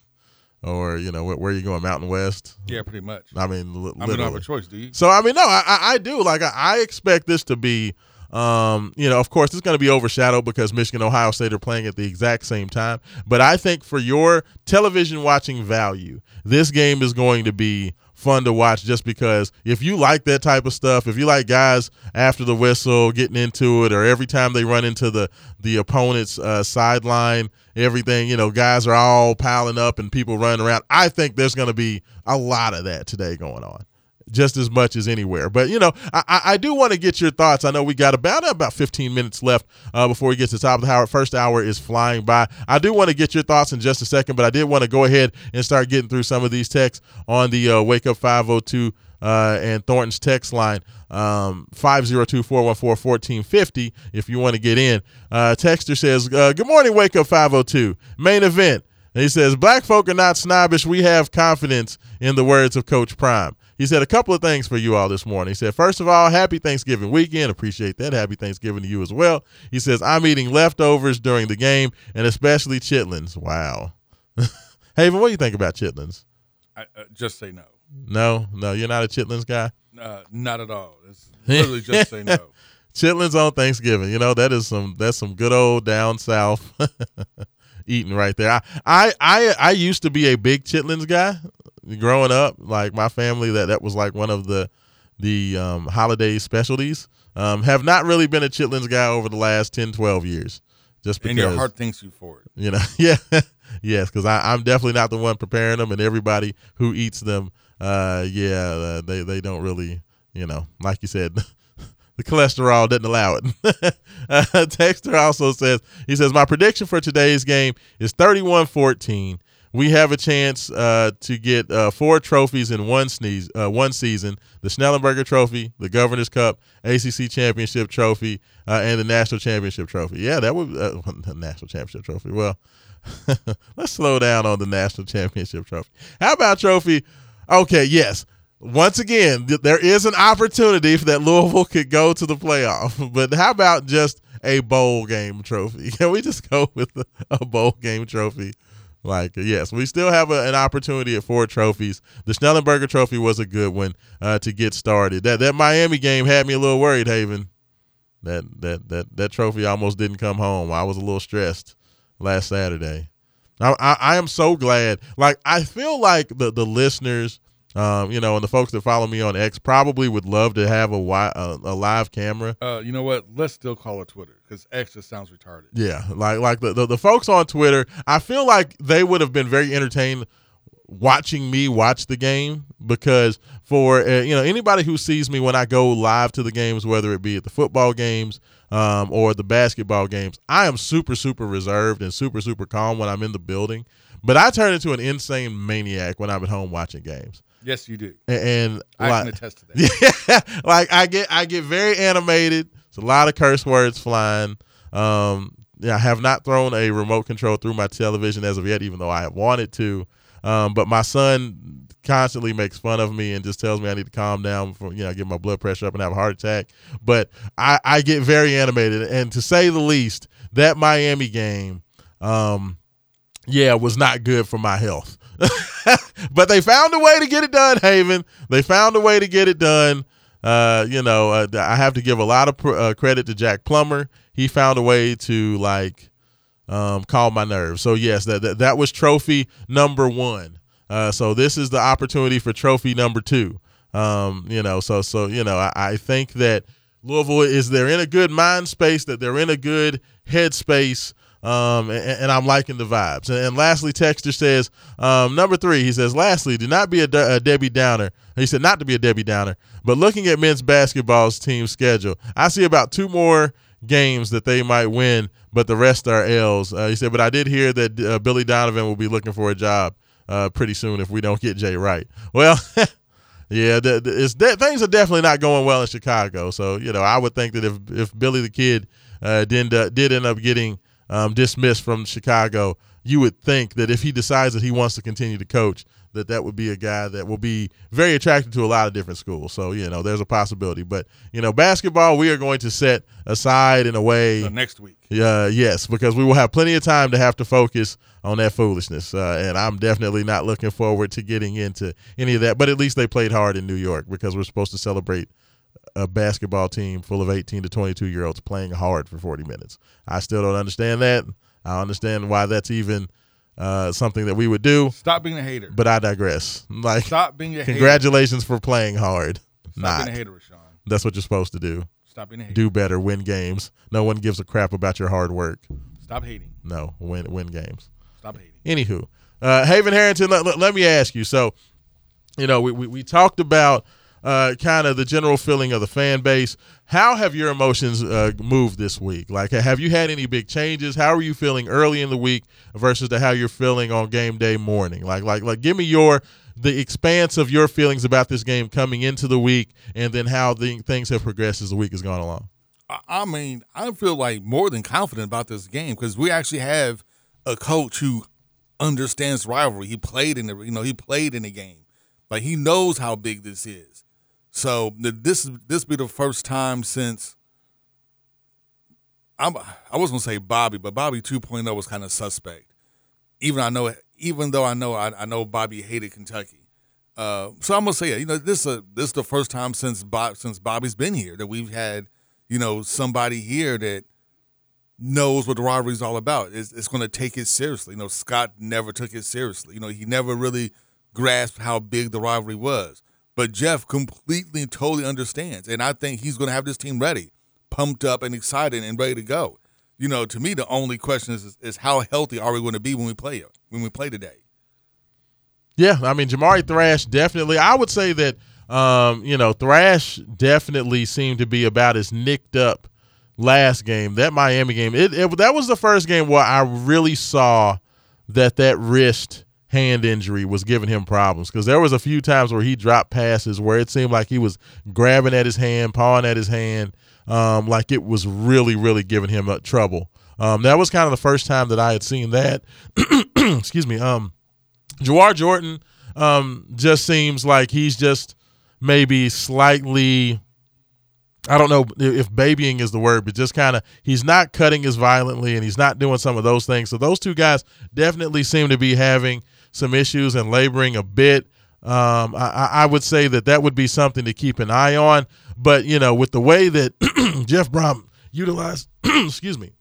or you know where, where are you going? Mountain West? Yeah, pretty much. I mean, li- I mean, don't have a choice, do you? So I mean, no, I I, I do like I, I expect this to be, um, you know, of course it's going to be overshadowed because Michigan, Ohio State are playing at the exact same time. But I think for your television watching value, this game is going to be fun to watch just because if you like that type of stuff, if you like guys after the whistle getting into it, or every time they run into the the opponent's uh, sideline, everything, you know, guys are all piling up and people running around. I think there's going to be a lot of that today going on just as much as anywhere. But you know, I, I- do want to get your thoughts. I know we got about about 15 minutes left uh, before we get to the top of the hour. First hour is flying by. I do want to get your thoughts in just a second, but I did want to go ahead and start getting through some of these texts on the uh, Wake Up 502 uh, and Thornton's text line. Um, 502-414-1450 if you want to get in. Uh, Texter says, uh, good morning, Wake Up 502. Main event. And he says, Black folk are not snobbish. We have confidence in the words of Coach Prime. He said a couple of things for you all this morning. He said, first of all, happy Thanksgiving weekend. Appreciate that. Happy Thanksgiving to you as well. He says, I'm eating leftovers during the game and especially chitlins. Wow. Haven, what do you think about chitlins? I, uh, just say no. No, no, you're not a chitlins guy. Uh, not at all. It's literally just say no. Chitlins on Thanksgiving. You know that is some that's some good old down south eating right there. I, I I I used to be a big chitlins guy growing up. Like my family, that that was like one of the the um, holiday specialties. Um, have not really been a chitlins guy over the last 10, 12 years. Just because And your heart thanks you for it. you know, yeah, yes, because I'm definitely not the one preparing them, and everybody who eats them, uh, yeah, uh, they they don't really, you know, like you said, the cholesterol doesn't allow it. uh, Texter also says he says my prediction for today's game is 31-14. We have a chance uh, to get uh, four trophies in one sneeze, uh, one season: the Schnellenberger Trophy, the Governor's Cup, ACC Championship Trophy, uh, and the National Championship Trophy. Yeah, that would uh, the National Championship Trophy. Well, let's slow down on the National Championship Trophy. How about trophy? Okay, yes. Once again, th- there is an opportunity for that Louisville could go to the playoff. But how about just a bowl game trophy? Can we just go with a bowl game trophy? Like, yes, we still have a, an opportunity at four trophies. The Schnellenberger Trophy was a good one uh, to get started. That that Miami game had me a little worried, Haven. That that that that trophy almost didn't come home. I was a little stressed last Saturday. I, I, I am so glad. Like I feel like the the listeners Um, you know, and the folks that follow me on X probably would love to have a, wi- a, a live camera. Uh, you know what? Let's still call it Twitter because X just sounds retarded. Yeah, like like the, the the folks on Twitter, I feel like they would have been very entertained watching me watch the game because for uh, you know anybody who sees me when I go live to the games, whether it be at the football games um, or the basketball games, I am super super reserved and super super calm when I'm in the building. But I turn into an insane maniac when I'm at home watching games. Yes, you do. And, and I like, can attest to that. yeah, like I get I get very animated. It's a lot of curse words flying. Um, yeah, I have not thrown a remote control through my television as of yet, even though I have wanted to. Um, but my son constantly makes fun of me and just tells me I need to calm down before you know get my blood pressure up and have a heart attack. But I, I get very animated, and to say the least, that Miami game, um, yeah, was not good for my health. but they found a way to get it done, Haven. They found a way to get it done. Uh, you know, uh, I have to give a lot of pr- uh, credit to Jack Plummer. He found a way to like um, calm my nerves. So yes, that that, that was trophy number one. Uh, so this is the opportunity for trophy number two. Um, you know, so so you know, I, I think that Louisville is they're in a good mind space, that they're in a good head space. Um, and, and I'm liking the vibes. And, and lastly, Texter says, um, number three, he says, lastly, do not be a, De- a Debbie Downer. He said, not to be a Debbie Downer, but looking at men's basketball's team schedule, I see about two more games that they might win, but the rest are L's. Uh, he said, but I did hear that uh, Billy Donovan will be looking for a job uh, pretty soon if we don't get Jay right. Well, yeah, the, the, it's de- things are definitely not going well in Chicago. So you know, I would think that if if Billy the Kid uh, did uh, did end up getting um, dismissed from Chicago, you would think that if he decides that he wants to continue to coach, that that would be a guy that will be very attractive to a lot of different schools. So you know, there's a possibility. But you know, basketball we are going to set aside in a way. So next week. Uh, yes, because we will have plenty of time to have to focus on that foolishness. Uh, and I'm definitely not looking forward to getting into any of that. But at least they played hard in New York because we're supposed to celebrate a basketball team full of 18 to 22 year olds playing hard for 40 minutes. I still don't understand that. I understand why that's even uh, something that we would do, Stop being a hater. but I digress. Like, Stop being a hater. congratulations for playing hard. Stop Not. being a hater, Raashaan. That's what you're supposed to do. Stop being a hater. Do better, win games. No one gives a crap about your hard work. Stop hating. No, win win games. Stop hating. Anywho, uh, Haven Harrington, let, let, let me ask you. So, you know, we, we, we talked about uh, kind of the general feeling of the fan base. How have your emotions uh, moved this week? Like, have you had any big changes? How are you feeling early in the week versus to how you're feeling on game day morning? Like, like, like, give me your the expanse of your feelings about this game coming into the week, and then how the things have progressed as the week has gone along. I- I mean, I feel like more than confident about this game because we actually have a coach who understands rivalry. He played in the, you know, he played in the game, like he knows how big this is. So this this be the first time since I'm, I was gonna say Bobby, but Bobby 2.0 was kind of suspect. Even I know, even though I know, I, I know Bobby hated Kentucky. Uh, so I'm gonna say, you know, this is this is the first time since Bob since Bobby's been here that we've had, you know, somebody here that knows what the rivalry is all about. It's, it's going to take it seriously. You know, Scott never took it seriously. You know, he never really grasped how big the rivalry was. But Jeff completely and totally understands, and I think he's going to have this team ready, pumped up and excited and ready to go. You know, to me, the only question is is how healthy are we going to be when we play when we play today. Yeah, I mean Jamari Thrash definitely. I would say that um, you know Thrash definitely seemed to be about as nicked up last game. That Miami game, it, it that was the first game where I really saw that that wrist hand injury was giving him problems because there was a few times where he dropped passes where it seemed like he was grabbing at his hand, pawing at his hand, um, like it was really, really giving him uh, trouble. Um, that was kind of the first time that I had seen that. Excuse me. Um, Jawhar Jordan um, just seems like he's just maybe slightly. I don't know if babying is the word, but just kind of he's not cutting as violently and he's not doing some of those things. So those two guys definitely seem to be having some issues and laboring a bit. Um, I, I would say that that would be something to keep an eye on. But you know, with the way that Jeff Brohm utilized, excuse me,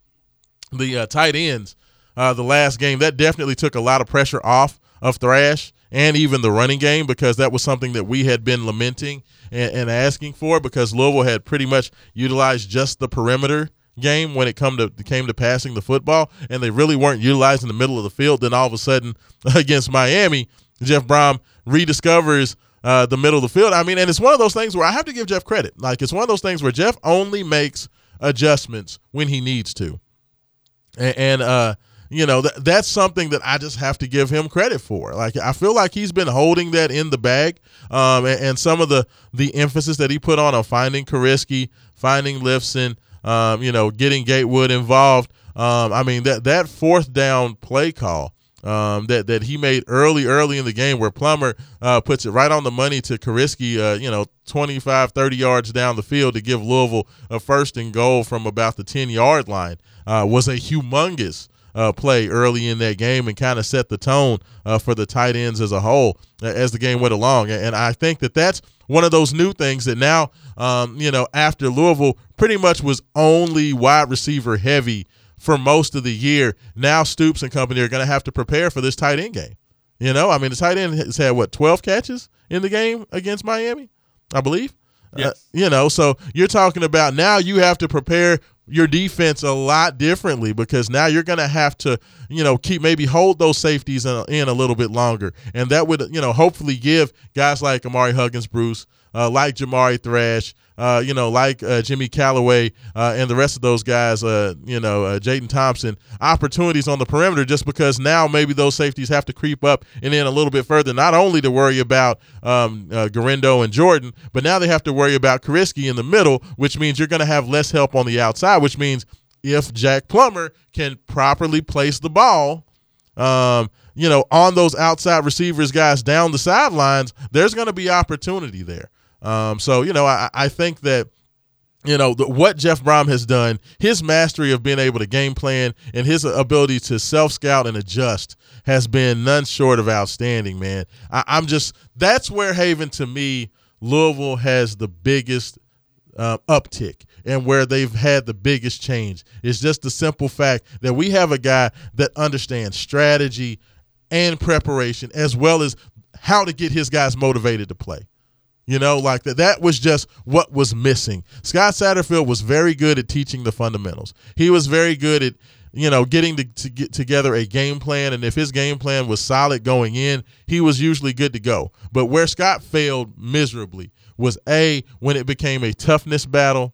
the uh, tight ends uh, the last game, that definitely took a lot of pressure off of Thrash. and even the running game because that was something that we had been lamenting and, and asking for because Louisville had pretty much utilized just the perimeter game when it come to came to passing the football, and they really weren't utilizing the middle of the field. Then all of a sudden, against Miami, Jeff Brohm rediscovers uh, the middle of the field. I mean, and it's one of those things where I have to give Jeff credit. Like it's one of those things where Jeff only makes adjustments when he needs to, and, and uh, you know th- that's something that I just have to give him credit for. Like I feel like he's been holding that in the bag, um, and, and some of the the emphasis that he put on on finding Kariski, finding Lifson, um, you know, getting Gatewood involved. Um, I mean that that fourth down play call um, that that he made early, early in the game, where Plummer uh, puts it right on the money to Kariski, uh, you know, 25, 30 yards down the field to give Louisville a first and goal from about the 10 yard line, uh, was a humongous uh, play early in that game and kind of set the tone uh, for the tight ends as a whole uh, as the game went along. And I think that that's one of those new things that now, um, you know, after Louisville pretty much was only wide receiver heavy for most of the year. Now Stoops and company are going to have to prepare for this tight end game. You know, I mean, the tight end has had what twelve catches in the game against Miami, I believe. Yes. Uh, you know, so you're talking about now you have to prepare your defense a lot differently because now you're going to have to, you know, keep maybe hold those safeties in, in, a little bit longer, and that would, you know, hopefully give guys like Ahmari Huggins, Bruce, uh, like Jamari Thrash, uh, you know, like uh, Jimmy Calloway uh, and the rest of those guys, uh, you know, uh, Jaden Thompson, opportunities on the perimeter just because now maybe those safeties have to creep up and then a little bit further, not only to worry about um, Guerendo and Jordan, but now they have to worry about Kariski in the middle, which means you're going to have less help on the outside, which means if Jack Plummer can properly place the ball, um, you know, on those outside receivers, guys down the sidelines, there's going to be opportunity there. Um, so you know, I, I think that you know the, what Jeff Brohm has done, his mastery of being able to game plan and his ability to self scout and adjust has been none short of outstanding. Man, I, I'm just that's where Haven to me, Louisville has the biggest uh, uptick and where they've had the biggest change. It's just the simple fact that we have a guy that understands strategy and preparation as well as how to get his guys motivated to play. You know, like that that was just what was missing. Scott Satterfield was very good at teaching the fundamentals. He was very good at, you know, getting to, to get together a game plan. And if his game plan was solid going in, he was usually good to go. But where Scott failed miserably was A, when it became a toughness battle,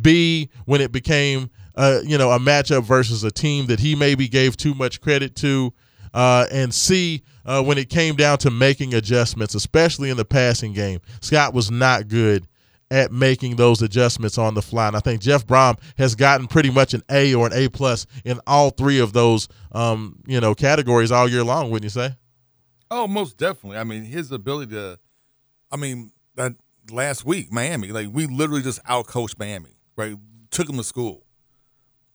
B, when it became uh, you know, a matchup versus a team that he maybe gave too much credit to, uh, and C, uh, when it came down to making adjustments, especially in the passing game, Scott was not good at making those adjustments on the fly. And I think Jeff Brohm has gotten pretty much an A or an A plus in all three of those, um, you know, categories all year long. Wouldn't you say? Oh, most definitely. I mean, his ability to, I mean, that last week Miami, like we literally just outcoached Miami, right? Took him to school.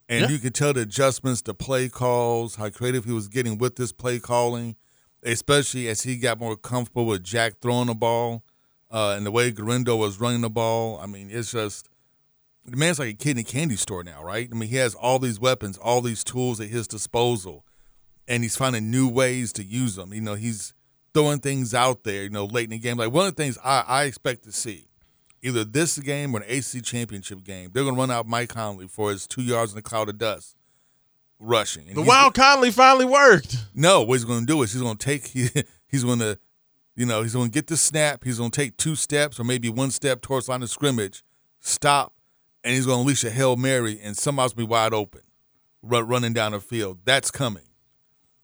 And Yeah. you could tell the adjustments, the play calls, how creative he was getting with this play calling, especially as he got more comfortable with Jack throwing the ball uh, and the way Guerendo was running the ball. I mean, it's just the man's like a kid in a candy store now, right? I mean, he has all these weapons, all these tools at his disposal, and he's finding new ways to use them. You know, he's throwing things out there, you know, late in the game. Like one of the things I, I expect to see either this game or an AC championship game, they're going to run out Mike Conley for his two yards in a cloud of dust rushing. And The Wild Conley finally worked. no, what he's going to do is he's going to take he, he's going to you know he's going to get the snap. He's going to take two steps or maybe one step towards line of scrimmage, stop, and he's going to unleash a hail mary, and somebody's be wide open, run, running down the field. That's coming.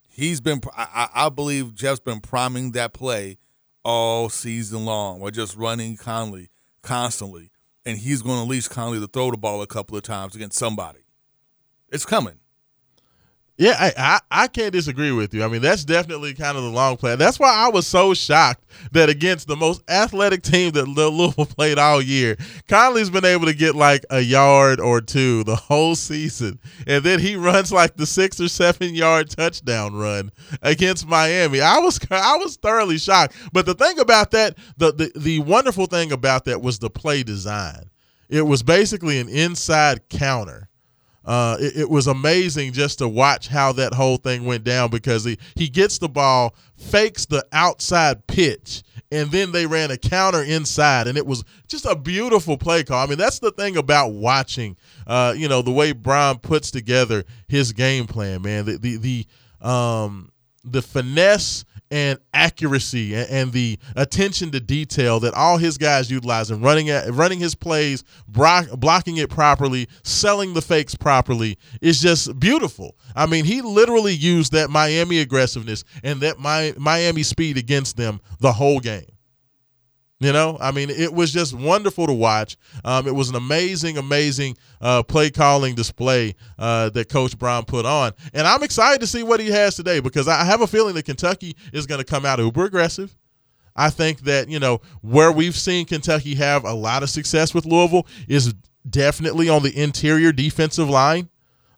He's been I, I I believe Jeff's been priming that play all season long. We're just running Conley constantly, and he's going to unleash Conley to throw the ball a couple of times against somebody. It's coming. Yeah, I, I I can't disagree with you. I mean, that's definitely kind of the long play. That's why I was so shocked that against the most athletic team that Louisville played all year, Conley's been able to get like a yard or two the whole season, and then he runs like the six or seven yard touchdown run against Miami. I was I was thoroughly shocked. But the thing about that, the the, the wonderful thing about that was the play design. It was basically an inside counter uh, it, it was amazing just to watch how that whole thing went down because he, he gets the ball, fakes the outside pitch, and then they ran a counter inside, and it was just a beautiful play call. I mean, that's the thing about watching, uh, you know, the way Brown puts together his game plan, man. The the the um the finesse and accuracy and, the attention to detail that all his guys utilize and running at, running his plays, block, blocking it properly, selling the fakes properly is just beautiful. I mean, he literally used that Miami aggressiveness and that Miami speed against them the whole game. You know, I mean, it was just wonderful to watch. Um, it was an amazing, amazing uh, play calling display uh, that Coach Brown put on, and I'm excited to see what he has today because I have a feeling that Kentucky is going to come out uber aggressive. I think that you know where we've seen Kentucky have a lot of success with Louisville is definitely on the interior defensive line.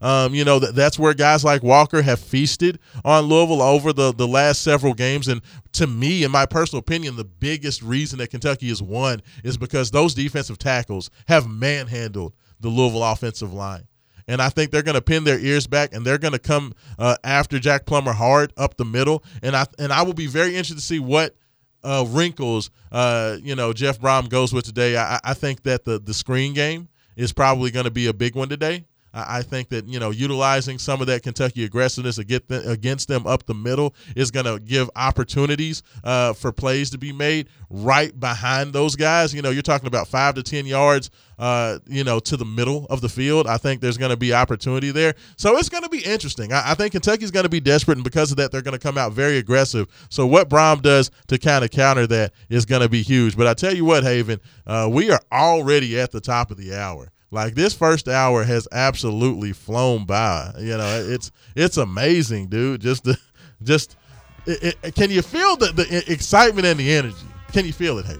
Um, you know, that, that's where guys like Walker have feasted on Louisville over the, the last several games. And to me, in my personal opinion, the biggest reason that Kentucky has won is because those defensive tackles have manhandled the Louisville offensive line. And I think they're going to pin their ears back and they're going to come uh, after Jack Plummer hard up the middle. And I and I will be very interested to see what uh, wrinkles uh, you know Jeff Brohm goes with today. I, I think that the the screen game is probably going to be a big one today. I think that you know utilizing some of that Kentucky aggressiveness against them up the middle is going to give opportunities uh, for plays to be made right behind those guys. You know, you're talking about five to ten yards, uh, you know, to the middle of the field. I think there's going to be opportunity there, so it's going to be interesting. I, I think Kentucky's going to be desperate, and because of that, they're going to come out very aggressive. So what Brohm does to kind of counter that is going to be huge. But I tell you what, Haven, uh, we are already at the top of the hour. Like this first hour has absolutely flown by. You know, it's it's amazing, dude. Just the just it, it, can you feel the, the excitement and the energy? Can you feel it, Hey?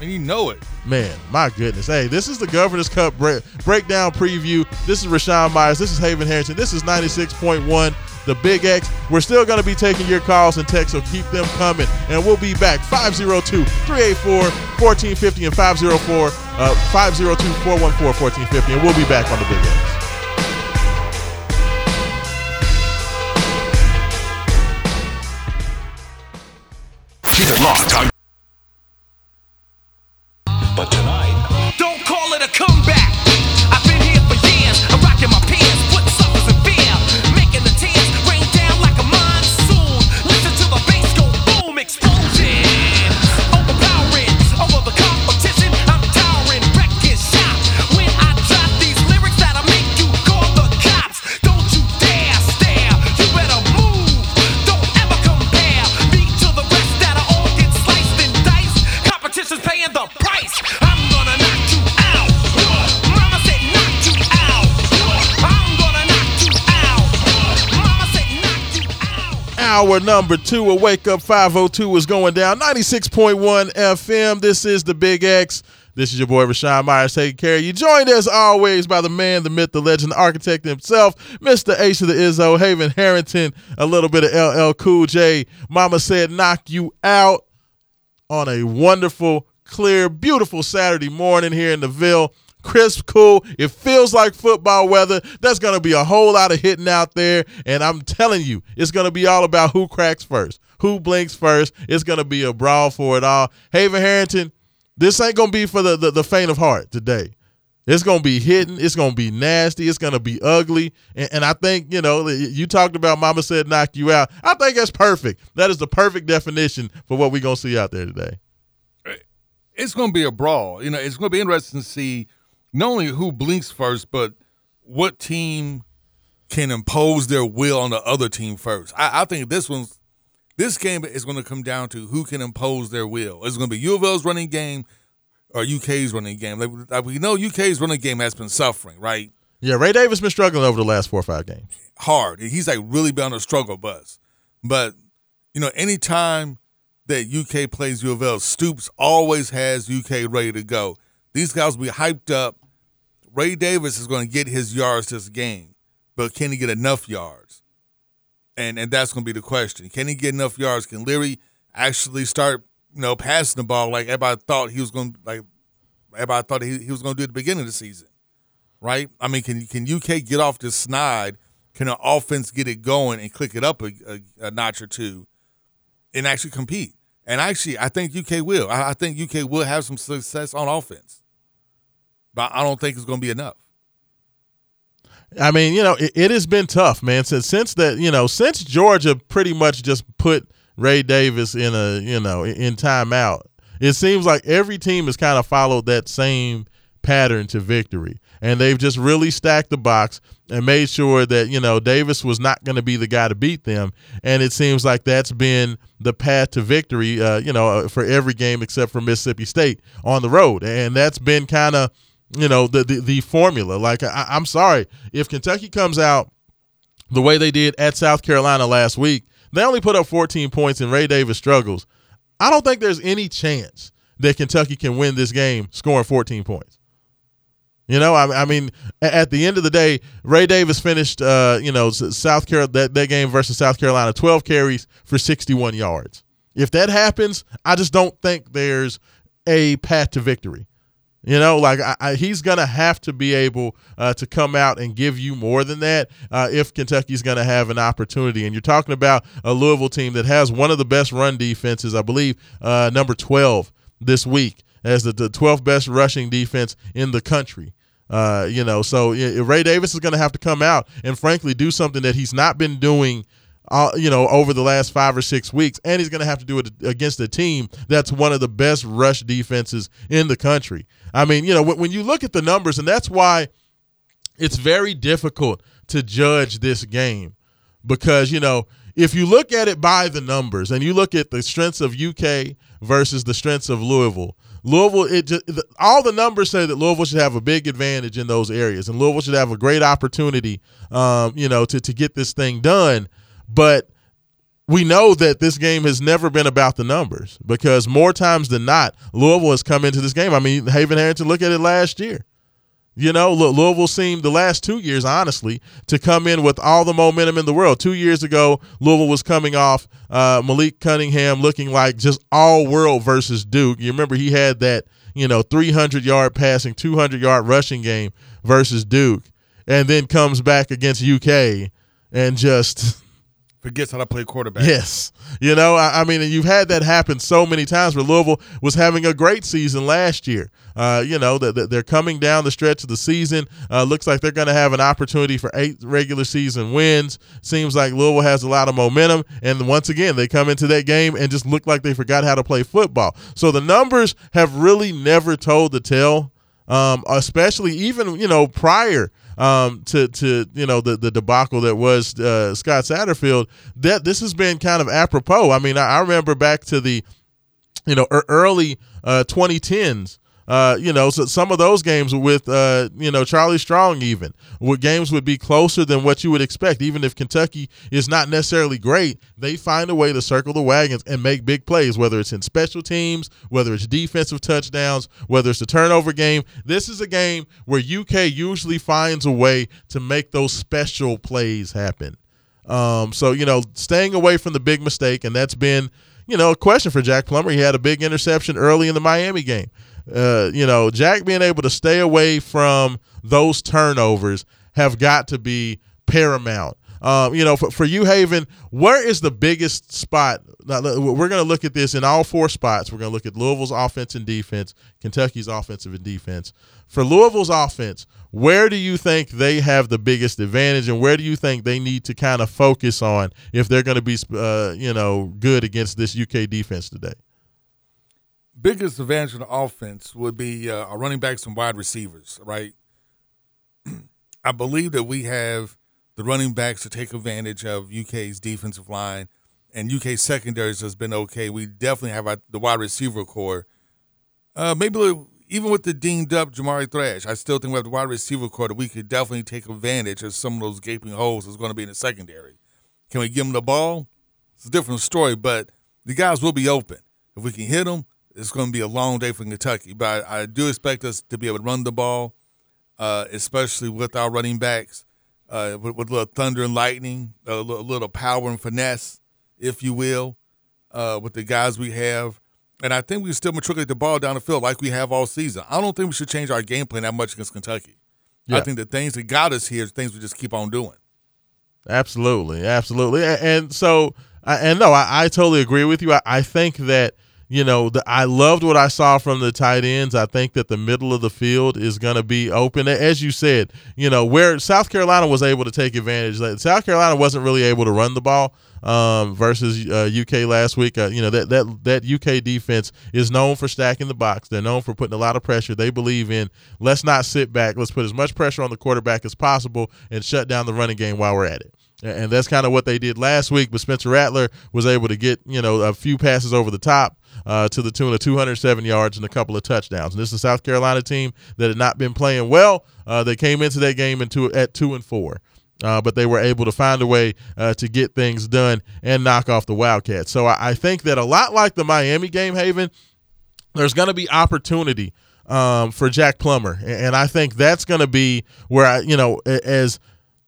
And you know it. Man, my goodness. Hey, this is the Governor's Cup break, breakdown preview. This is Raashaan Myers. This is Haven Harrington. This is 96.1 the Big X. We're still going to be taking your calls and texts, so keep them coming. And we'll be back 502 384 1450 and 504 uh, 502 414 1450. And we'll be back on the Big X. Keep it locked on. Number two of Wake Up 502 is going down 96.1 FM. This is the Big X. This is your boy Raashaan Myers taking care of you. Joined as always by the man, the myth, the legend, the architect himself, Mr. Ace of the Izzo, Haven Harrington, a little bit of LL Cool J. Mama said knock you out on a wonderful, clear, beautiful Saturday morning here in the Ville. Crisp, cool. It feels like football weather. There's going to be a whole lot of hitting out there. And I'm telling you, it's going to be all about who cracks first, who blinks first. It's going to be a brawl for it all. Haven Harrington, this ain't going to be for the, the, the faint of heart today. It's going to be hitting. It's going to be nasty. It's going to be ugly. And, and I think, you know, you talked about Mama said knock you out. I think that's perfect. That is the perfect definition for what we're going to see out there today. It's going to be a brawl. You know, it's going to be interesting to see not only who blinks first, but what team can impose their will on the other team first. I, I think this one's this game is going to come down to who can impose their will. It's going to be U of L's running game or UK's running game. Like, like we know, UK's running game has been suffering, right? Yeah, Ray Davis been struggling over the last four or five games. hard. He's like really been on a struggle bus. But you know, anytime that UK plays U of L, Stoops always has UK ready to go. These guys will be hyped up. Ray Davis is going to get his yards this game, but can he get enough yards? And and that's going to be the question. Can he get enough yards? Can Leary actually start, you know, passing the ball like everybody thought he was going like everybody thought he, he was going to do at the beginning of the season? right? I mean, can can UK get off this snide? Can an offense get it going and click it up a, a, a notch or two, and actually compete? And actually, I think UK will. I, I think UK will have some success on offense, but I don't think it's going to be enough. I mean, you know, it, it, has been tough, man. Since since that, you know, since Georgia pretty much just put Ray Davis in a, you know, in timeout. It seems like every team has kind of followed that same pattern to victory, and they've just really stacked the box and made sure that you know Davis was not going to be the guy to beat them. And it seems like that's been the path to victory, uh, you know, uh, for every game except for Mississippi State on the road, and that's been kind of you know the, the, the formula. Like I, I'm sorry if Kentucky comes out the way they did at South Carolina last week, they only put up 14 points and Ray Davis struggles. I don't think there's any chance that Kentucky can win this game scoring 14 points. You know, I, I mean, at the end of the day, Ray Davis finished, uh, you know, South Carolina that, that game versus South Carolina, 12 carries for 61 yards. If that happens, I just don't think there's a path to victory. You know, like I, I, he's going to have to be able uh, to come out and give you more than that uh, if Kentucky's going to have an opportunity. And you're talking about a Louisville team that has one of the best run defenses, I believe, uh, number 12 this week, as the, the 12th best rushing defense in the country. Uh, you know, so Ray Davis is going to have to come out and, frankly, do something that he's not been doing – uh, you know, over the last five or six weeks, and he's going to have to do it against a team that's one of the best rush defenses in the country. I mean, you know, when, when you look at the numbers, and that's why it's very difficult to judge this game because you know if you look at it by the numbers and you look at the strengths of UK versus the strengths of Louisville, Louisville, it just all the numbers say that Louisville should have a big advantage in those areas, and Louisville should have a great opportunity, um, you know, to to get this thing done. But we know that this game has never been about the numbers because more times than not, Louisville has come into this game. I mean, Haven Harrington, look at it last year. You know, Louisville seemed the last two years, honestly, to come in with all the momentum in the world. Two years ago, Louisville was coming off uh, Malik Cunningham looking like just all world versus Duke. You remember he had that, you know, 300 yard passing, 200 yard rushing game versus Duke, and then comes back against UK and just forgets how to play quarterback. Yes. You know, I, I, mean, you've had that happen so many times where Louisville was having a great season last year. Uh, you know, that they're coming down the stretch of the season. Uh, looks like they're going to have an opportunity for eight regular season wins. Seems like Louisville has a lot of momentum. And once again, they come into that game and just look like they forgot how to play football. So the numbers have really never told the tale, um, especially even, you know, prior um, to to you know the the debacle that was uh, Scott Satterfield. That this has been kind of apropos. I mean, I, I remember back to the you know early uh, 2010s uh, you know, so some of those games with, uh, you know, Charlie Strong, even where games would be closer than what you would expect. Even if Kentucky is not necessarily great, they find a way to circle the wagons and make big plays, whether it's in special teams, whether it's defensive touchdowns, whether it's a turnover game. This is a game where UK usually finds a way to make those special plays happen. Um, so, you know, staying away from the big mistake, and that's been, you know, a question for Jack Plummer. He had a big interception early in the Miami game. Uh, you know, Jack being able to stay away from those turnovers have got to be paramount. Um, you know, for, for you, Haven, where is the biggest spot? Now, we're going to look at this in all four spots. We're going to look at Louisville's offense and defense, Kentucky's offensive and defense. For Louisville's offense, where do you think they have the biggest advantage, and where do you think they need to kind of focus on if they're going to be, uh, you know, good against this UK defense today? Biggest advantage of the offense would be uh, our running backs and wide receivers, right? I believe that we have the running backs to take advantage of UK's defensive line, and UK secondaries has been okay. We definitely have our, the wide receiver core. Uh, maybe even with the dinged up Jamari Thrash, I still think we have the wide receiver core that we could definitely take advantage of some of those gaping holes that's going to be in the secondary. Can we give them the ball? It's a different story, but the guys will be open. If we can hit them, it's going to be a long day for Kentucky, but I, I do expect us to be able to run the ball, uh, especially with our running backs, uh, with, with, a little thunder and lightning, a little, a little, power and finesse, if you will, uh, with the guys we have. And I think we still matriculate the ball down the field like we have all season. I don't think we should change our game plan that much against Kentucky. Yeah. I think the things that got us here is things we just keep on doing. Absolutely, absolutely, and, and so and no, I, I totally agree with you. I, I think that you know the, I loved what I saw from the tight ends. I think that the middle of the field is going to be open, as you said. You know where South Carolina was able to take advantage. Like, South Carolina wasn't really able to run the ball um, versus uh, UK last week. Uh, you know that that that UK defense is known for stacking the box. They're known for putting a lot of pressure. They believe in let's not sit back. Let's put as much pressure on the quarterback as possible and shut down the running game while we're at it. And that's kind of what they did last week. But Spencer Rattler was able to get you know a few passes over the top uh, to the tune of 207 yards and a couple of touchdowns. And this is a South Carolina team that had not been playing well. Uh, they came into that game into at two and four. Uh, but they were able to find a way uh, to get things done and knock off the Wildcats. So I, I think that a lot like the Miami game, Haven, there's going to be opportunity um, for Jack Plummer, and, and I think that's going to be where I, you know, as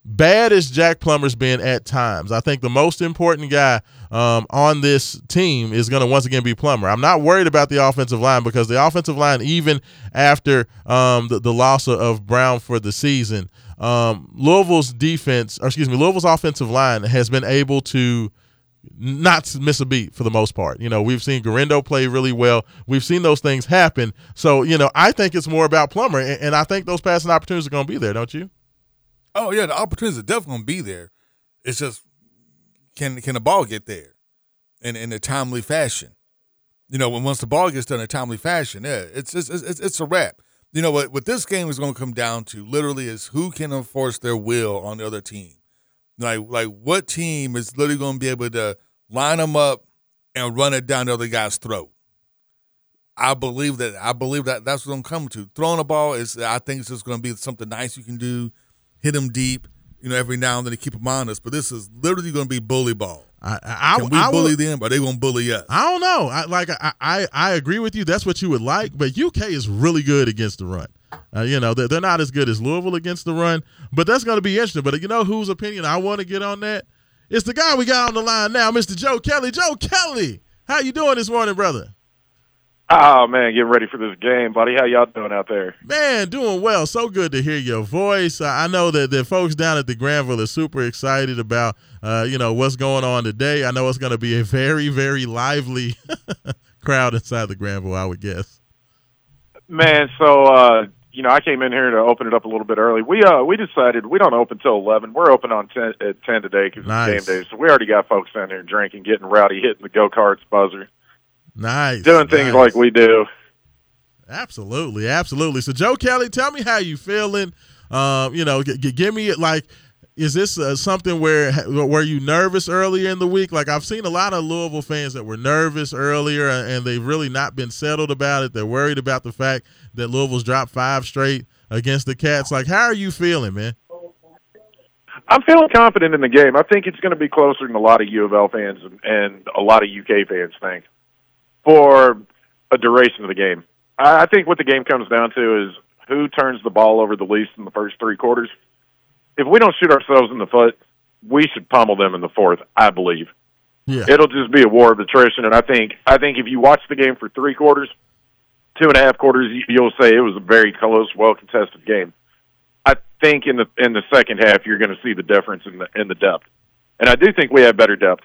bad as Jack Plummer's been at times, I think the most important guy um, on this team is going to once again be Plummer. I'm not worried about the offensive line because the offensive line, even after um, the, the loss of, Brown for the season, um, Louisville's defense, or excuse me, Louisville's offensive line has been able to not miss a beat for the most part. You know, we've seen Guerendo play really well. We've seen those things happen. So, you know, I think it's more about Plummer, and, and I think those passing opportunities are going to be there, don't you? Oh yeah, the opportunities are definitely to be there. It's just can can the ball get there in in a timely fashion? You know, when once the ball gets done in a timely fashion, yeah, it's it's it's, it's a wrap. You know what? What this game is going to come down to literally is who can enforce their will on the other team. Like like what team is literally going to be able to line them up and run it down the other guy's throat. I believe that I believe that that's what I'm coming to. Throwing a ball is I think it's just going to be something nice you can do. Hit them deep, you know, every now and then to keep them honest. But this is literally going to be bully ball. I, I, Can we I, bully them, or they going to bully us? I don't know. I like I, I I agree with you. That's what you would like, but UK is really good against the run. Uh, you know, they're, they're not as good as Louisville against the run, but that's going to be interesting. But you know whose opinion I want to get on that? It's the guy we got on the line now, Mr. Joe Kelly. Joe Kelly, how you doing this morning, brother? Oh man, getting ready for this game, buddy. How y'all doing out there? Man, doing well. So good to hear your voice. I know that the folks down at the Granville are super excited about, uh, you know, what's going on today. I know it's going to be a very, very lively crowd inside the Granville. I would guess. Man, so uh, you know, I came in here to open it up a little bit early. We uh we decided we don't open till eleven. We're open on ten at ten today because Nice. it's game day. So we already got folks down there drinking, getting rowdy, hitting the go karts buzzer, Nice. doing things nice. like we do. Absolutely, absolutely. So, Joe Kelly, tell me how you feeling. Um, you know, g- g- give me like, is this uh, something where were you nervous earlier in the week? Like I've seen a lot of Louisville fans that were nervous earlier, uh, and they've really not been settled about it. They're worried about the fact that Louisville's dropped five straight against the Cats. Like, how are you feeling, man? I'm feeling confident in the game. I think it's going to be closer than a lot of U of L fans and, and a lot of UK fans think for a duration of the game. I, I think what the game comes down to is who turns the ball over the least in the first three quarters. If we don't shoot ourselves in the foot, we should pummel them in the fourth. I believe Yeah, it'll just be a war of attrition. And I think I think if you watch the game for three quarters, two and a half quarters, you- you'll say it was a very close, well contested game. I think in the in the second half you're going to see the difference in the in the depth, and I do think we have better depth,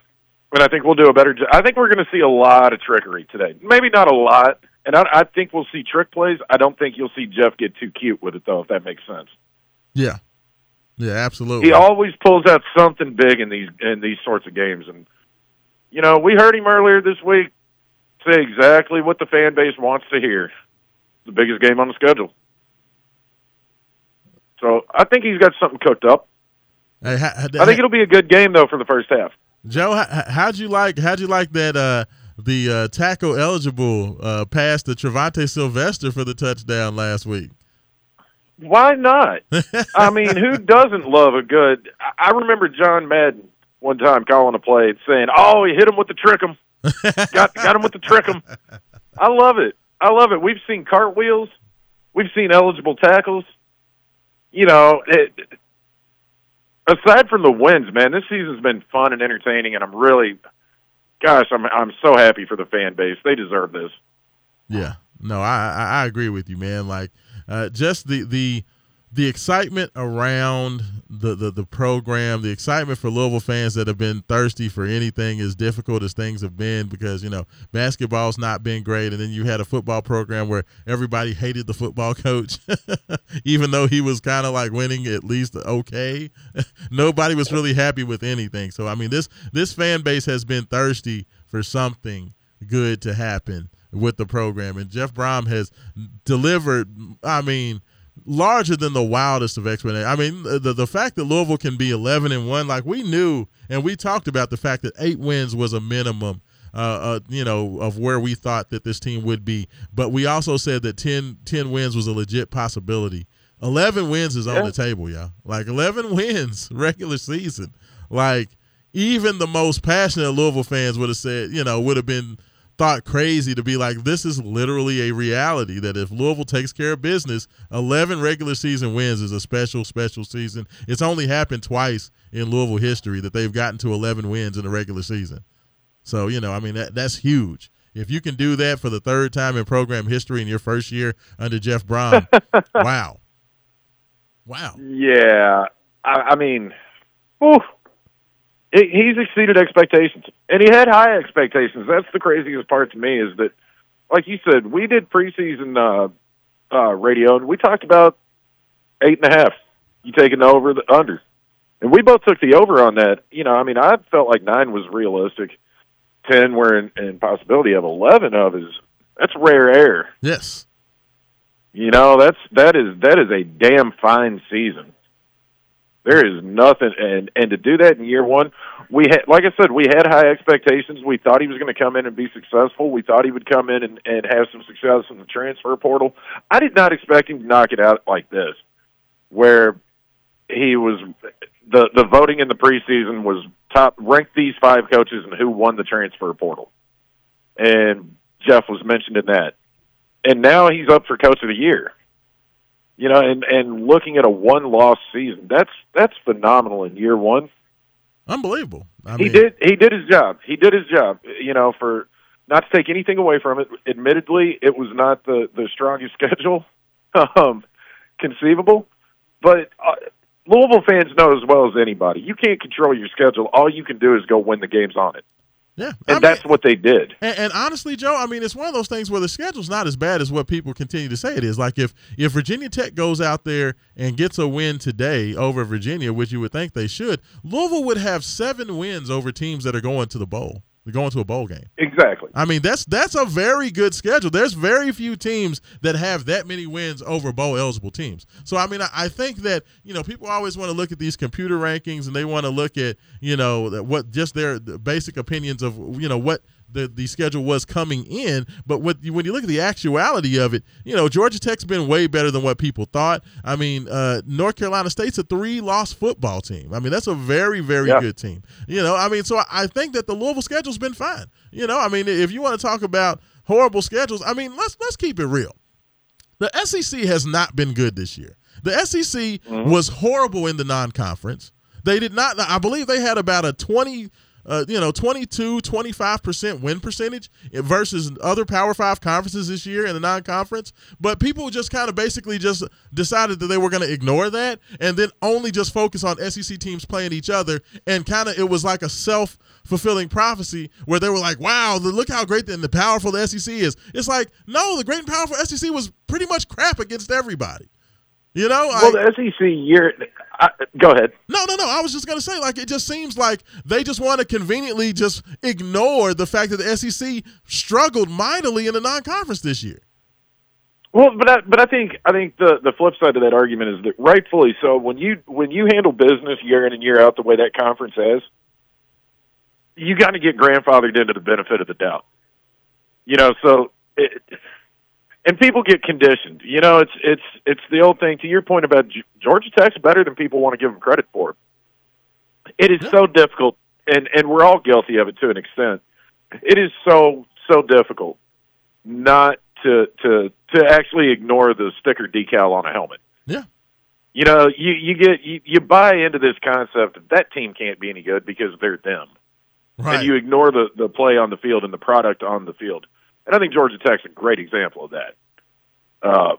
and I think we'll do a better. I think we're going to see a lot of trickery today. Maybe not a lot, and I, I think we'll see trick plays. I don't think you'll see Jeff get too cute with it though, if that makes sense. yeah, yeah. Absolutely. He always pulls out something big in these in these sorts of games, and you know we heard him earlier this week say exactly what the fan base wants to hear: the biggest game on the schedule. So I think he's got something cooked up. Hey, ha- ha- I think it'll be a good game though for the first half. Joe, how, how'd you like how'd you like that uh the uh, tackle eligible uh, pass to Trevante Sylvester for the touchdown last week? Why not? I mean, who doesn't love a good? I remember John Madden one time calling a play and saying, "Oh, he hit him with the trickum, got got him with the trickum." I love it. I love it. We've seen cartwheels, we've seen eligible tackles. You know, it, aside from the wins, man, this season's been fun and entertaining, and I'm really, gosh, I'm I'm so happy for the fan base. They deserve this. Yeah, no, I, I agree with you, man. Like, uh, just the the the excitement around the, the the program, the excitement for Louisville fans that have been thirsty for anything as difficult as things have been because you know basketball's not been great, and then you had a football program where everybody hated the football coach, even though he was kind of like winning at least okay. Nobody was really happy with anything. So I mean, this this fan base has been thirsty for something good to happen with the program, and Jeff Brohm has delivered. I mean larger than the wildest of explanations. I mean, the the fact that Louisville can be 11 and one, like we knew, and we talked about the fact that eight wins was a minimum. Uh, uh, you know, of where we thought that this team would be. But we also said that 10, 10 wins was a legit possibility. 11 wins is on the table, y'all. Like 11 wins regular season. Like even the most passionate Louisville fans would have said, you know, would have been thought crazy to be like, this is literally a reality that if Louisville takes care of business, 11 regular season wins is a special, special season. It's only happened twice in Louisville history that they've gotten to 11 wins in the regular season. So, you know, I mean, that, that's huge. If you can do that for the third time in program history in your first year under Jeff Brohm, wow. Wow. Yeah, I, I mean, whew, he, he's exceeded expectations, and he had high expectations. That's the craziest part to me is that, like you said, we did preseason uh, uh, radio, and we talked about eight and a half. You taking the over, the under, and we both took the over on that. You know, I mean, I felt like nine was realistic, ten were in, in possibility of eleven of is that's rare air. Yes. You know, that's that is that is a damn fine season. There is nothing, and and to do that in year one, we had, like I said, we had high expectations. We thought he was going to come in and be successful. We thought he would come in and, and have some success in the transfer portal. I did not expect him to knock it out like this, where he was the the voting in the preseason was top ranked these five coaches and who won the transfer portal, and Jeff was mentioned in that and now he's up for coach of the year. You know, and and looking at a one loss season, that's that's phenomenal in year one. Unbelievable. I he did he did his job. He did his job. You know, for not to take anything away from it. Admittedly, it was not the the strongest schedule um, conceivable, but uh, Louisville fans know as well as anybody, you can't control your schedule. All you can do is go win the games on it, Yeah. and I mean- that's what they did. And, and honestly, Joe, I mean, it's one of those things where the schedule's not as bad as what people continue to say it is. Like if if Virginia Tech goes out there and gets a win today over Virginia, which you would think they should, Louisville would have seven wins over teams that are going to the bowl. They're going to a bowl game. Exactly. I mean, that's that's a very good schedule. There's very few teams that have that many wins over bowl eligible teams. So I mean, I, I think that you know people always want to look at these computer rankings and they want to look at you know what just their basic opinions of you know what the the schedule was coming in. But what when you look at the actuality of it, you know Georgia Tech's been way better than what people thought. I mean, uh, North Carolina State's a three loss football team. I mean, that's a very very Yeah. good team. You know, I mean, so I- I think that the Louisville schedule's been fine. You know, I mean, if you want to talk about horrible schedules, I mean, let's let's keep it real. The SEC has not been good this year. The SEC was horrible in the non-conference. They did not I believe they had about a 20 uh, you know, 22, 25% win percentage versus other Power 5 conferences this year in the non-conference, but people just kind of basically just decided that they were going to ignore that and then only just focus on SEC teams playing each other and kind of it was like a self fulfilling prophecy where they were like, wow, look how great and the powerful the SEC is. It's like, no, the great and powerful SEC was pretty much crap against everybody. You know, Well, I- the SEC year. I, go ahead. no, no, no. I was just gonna say, like, it just seems like they just want to conveniently just ignore the fact that the SEC struggled mightily in the non-conference this year. Well, but I, but I think I think the the flip side of that argument is that rightfully so. When you when you handle business year in and year out the way that conference has, you got to get grandfathered into the benefit of the doubt. You know, so it, and people get conditioned. You know, it's it's it's the old thing. To your point about G- Georgia Tech's better than people want to give them credit for. It is so difficult, and and we're all guilty of it to an extent. It is so so difficult not to to to actually ignore the sticker decal on a helmet. Yeah. You know, you you get you, you buy into this concept that that team can't be any good because they're them, Right. and you ignore the the play on the field and the product on the field. And I think Georgia Tech's a great example of that. Uh,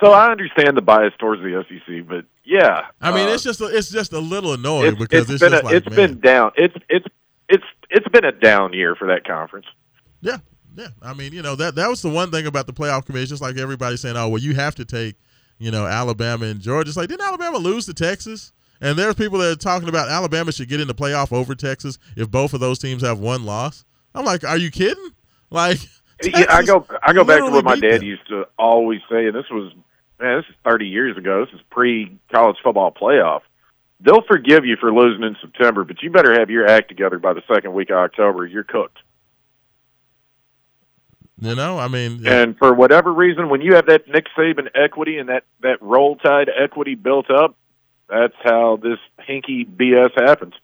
So I understand the bias towards the SEC, but yeah, I mean, uh, it's just a, it's just a little annoying it's, because it's it's, been just a, like it's man. been down. It's it's it's it's been a down year for that conference. Yeah, yeah. I mean, you know that that was the one thing about the playoff committee. It's just like everybody saying, "Oh, well, you have to take, you know, Alabama and Georgia." It's like, didn't Alabama lose to Texas? And there's people that are talking about Alabama should get in the playoff over Texas if both of those teams have one loss. I'm like, are you kidding? Like, yeah, I go I go back to what my dad them. used to always say, and this was man, this is thirty years ago. This is pre college football playoff. They'll forgive you for losing in September, but you better have your act together by the second week of October. You're cooked. You know, I mean, And for whatever reason, when you have that Nick Saban equity and that that roll tide equity built up, that's how this hinky BS happens.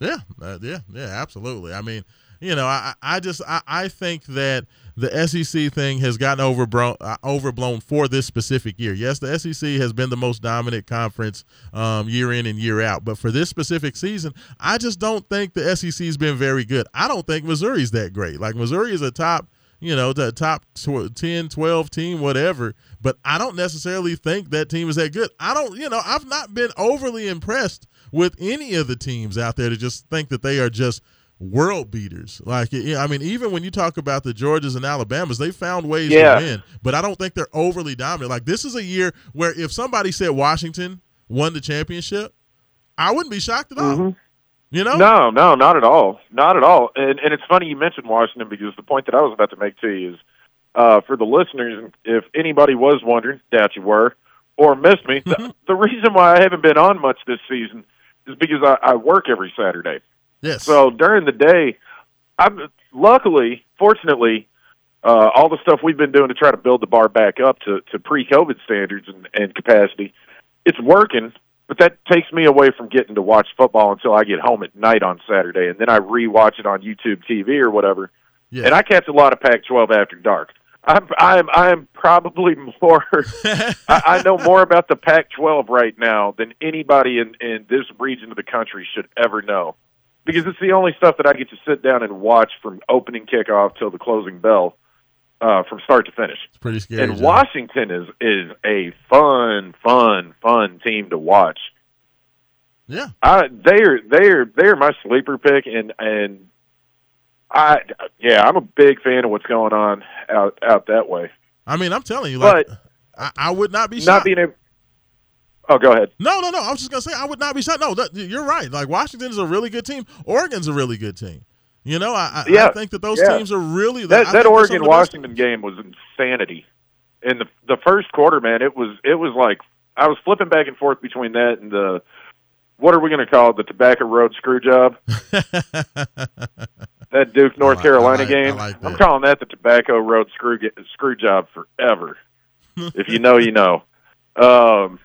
Yeah, uh, yeah, yeah, absolutely. I mean, you know, I, I just I, I think that the SEC thing has gotten overblown, uh, overblown for this specific year. Yes, the SEC has been the most dominant conference um, year in and year out, but for this specific season, I just don't think the SEC has been very good. I don't think Missouri's that great. Like Missouri is a top you know, the top tw- 10, 12 team, whatever. But I don't necessarily think that team is that good. I don't, you know, I've not been overly impressed with any of the teams out there to just think that they are just world beaters. Like, I mean, even when you talk about the Georgias and Alabamas, they found ways Yeah. to win, but I don't think they're overly dominant. Like, this is a year where if somebody said Washington won the championship, I wouldn't be shocked at all. Mm-hmm. You know? No, no, not at all, not at all. And and it's funny you mentioned Washington because the point that I was about to make to you is, uh, for the listeners, if anybody was wondering, doubt you were, or missed me, the, the reason why I haven't been on much this season is because I, I work every Saturday. Yes. So during the day, I'm luckily, fortunately, uh, all the stuff we've been doing to try to build the bar back up to, to pre-COVID standards and, and capacity, it's working. But that takes me away from getting to watch football until I get home at night on Saturday, and then I rewatch it on YouTube TV or whatever. Yeah. And I catch a lot of Pac-12 after dark. I'm I'm I'm probably more. I, I know more about the Pac-12 right now than anybody in in this region of the country should ever know, because it's the only stuff that I get to sit down and watch from opening kickoff till the closing bell, uh, from start to finish. it's pretty scary. And John. Washington is is a fun, fun, fun team to watch. Yeah. I they're they're they're my sleeper pick, and and I yeah I'm a big fan of what's going on out out that way. I mean, I'm telling you, like, But I, I would not be not shocked. being able. Oh, go ahead. No, no, no. I was just gonna say I would not be shocked. No, that, you're right. Like Washington is a really good team. Oregon's a really good team. You know, I, I, Yeah, I think that those yeah. teams are really That that Oregon of the best Washington game was insanity. In the the first quarter, man, it was it was like I was flipping back and forth between that and the what are we going to call it? The Tobacco Road screw job. that Duke North like- I Carolina like- game. like I'm calling that the Tobacco Road screw screw job forever. if you know, you know. Um,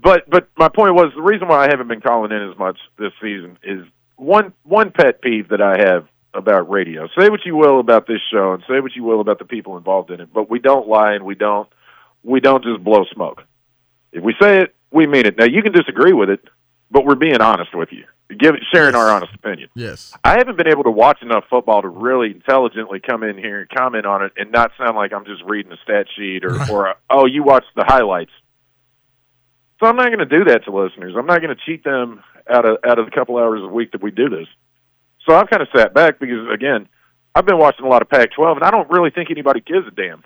but but my point was the reason why I haven't been calling in as much this season is one one pet peeve that I have about radio. Say what you will about this show and say what you will about the people involved in it, but we don't lie and we don't we don't just blow smoke. If we say it, we mean it. Now you can disagree with it, but we're being honest with you. Give sharing our honest opinion. Yes. I haven't been able to watch enough football to really intelligently come in here and comment on it and not sound like I'm just reading a stat sheet or, or oh, you watched the highlights. So I'm not going to do that to listeners. I'm not going to cheat them out of out of the couple hours a week that we do this. So I've kind of sat back because again, I've been watching a lot of Pac-12 and I don't really think anybody gives a damn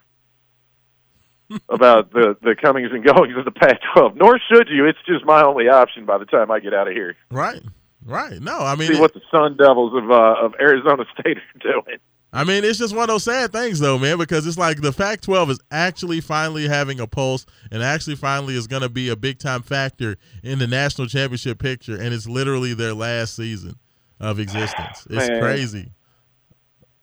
about the the comings and goings of the Pac-12. Nor should you. It's just my only option by the time I get out of here. Right. Right. No, I mean, See what the Sun Devils of uh, of Arizona State are doing. I mean, it's just one of those sad things, though, man, because it's like the Pac-12 is actually finally having a pulse, and actually finally is going to be a big time factor in the national championship picture, and it's literally their last season of existence. It's Man. crazy.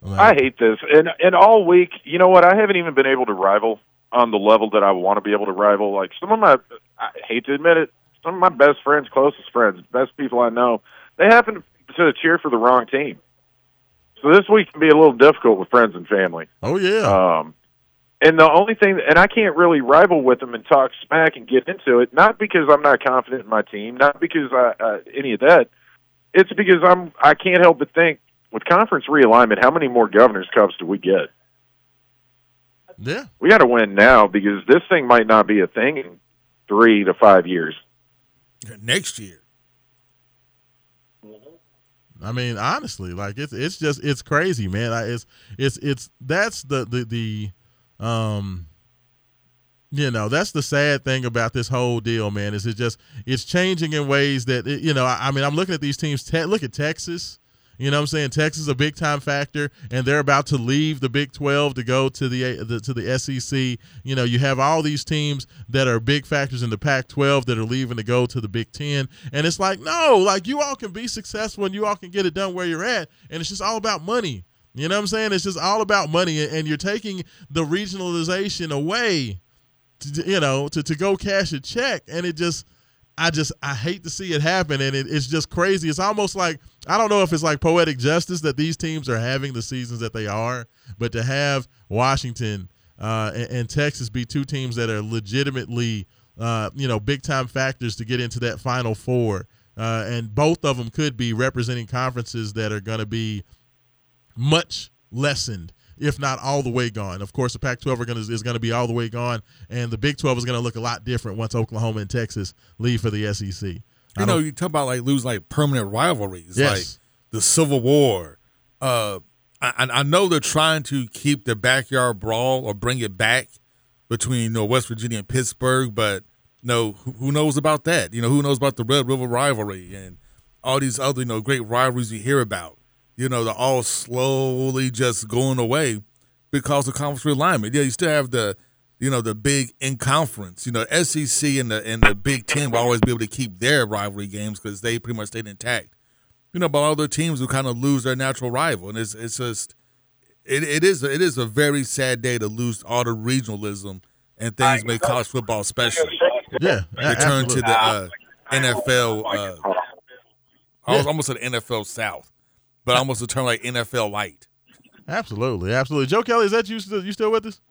I hate this. And and all week, you know what? I haven't even been able to rival on the level that I want to be able to rival. Like some of my, I hate to admit it, some of my best friends, closest friends, best people I know, they happen to cheer for the wrong team. So this week can be a little difficult with friends and family. Oh yeah. Um, and the only thing, and I can't really rival with them and talk smack and get into it, not because I'm not confident in my team, not because I, uh, any of that. It's because I'm, I can't help but think with conference realignment, how many more governors cups do we get? Yeah. We got to win now because this thing might not be a thing in three to five years. Next year. I mean, honestly, like it's it's just it's crazy, man. I, it's it's it's that's the the the um you know that's the sad thing about this whole deal, man. Is it just it's changing in ways that it, you know. I, I mean, I'm looking at these teams. Te- look at Texas. You know what I'm saying? Texas is a big time factor, and they're about to leave the Big 12 to go to the, uh, the to the SEC. You know, you have all these teams that are big factors in the Pac 12 that are leaving to go to the Big 10. And it's like, no, like you all can be successful and you all can get it done where you're at. And it's just all about money. You know what I'm saying? It's just all about money, and you're taking the regionalization away, to, you know, to, to go cash a check, and it just I just I hate to see it happen, and it, it's just crazy. It's almost like I don't know if it's like poetic justice that these teams are having the seasons that they are, but to have Washington uh, and, and, Texas be two teams that are legitimately uh, you know big time factors to get into that Final Four, uh, and both of them could be representing conferences that are going to be much lessened if not all the way gone. Of course, the Pac-12 gonna, is going to be all the way gone, and the Big 12 is going to look a lot different once Oklahoma and Texas leave for the SEC. You know, you talk about like lose like permanent rivalries, Yes. like the Civil War. Uh, I, I know they're trying to keep the backyard brawl or bring it back between you know West Virginia and Pittsburgh, but no, who, who knows about that? You know, who knows about the Red River rivalry and all these other you know great rivalries you hear about? You know, they're all slowly just going away because of conference realignment. Yeah, you still have the you know the big in conference. You know, SEC and the and the Big Ten will always be able to keep their rivalry games because they pretty much stayed intact. You know, but other teams will kind of lose their natural rival, and it's it's just it, it is it is a very sad day to lose all the regionalism and things make college football special. Yeah, Return to the uh, NFL. Uh, I was almost at NFL South, but I almost a term like NFL Light. absolutely, absolutely. Joe Kelly, is that you still you still with us?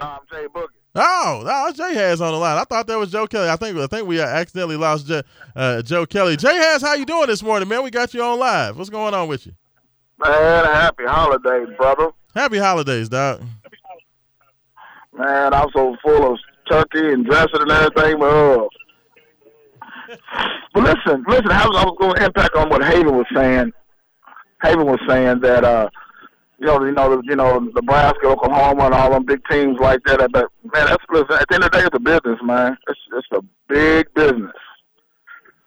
No, I'm Jay Boogie. Oh, no, Jay has on the line. I thought that was Joe Kelly. I think I think we accidentally lost Joe, uh, Joe Kelly. Jay has, how you doing this morning, man? We got you on live. What's going on with you? Man, happy holidays, brother. Happy holidays, dog. Man, I'm so full of turkey and dressing and everything, but uh, but listen, listen. I was, I was going to impact on what Haven was saying. Haven was saying that uh, you know, you know, you know, Nebraska, Oklahoma, and all them big teams like that. But man, that's listen. At the end of the day, it's a business, man. It's it's a big business.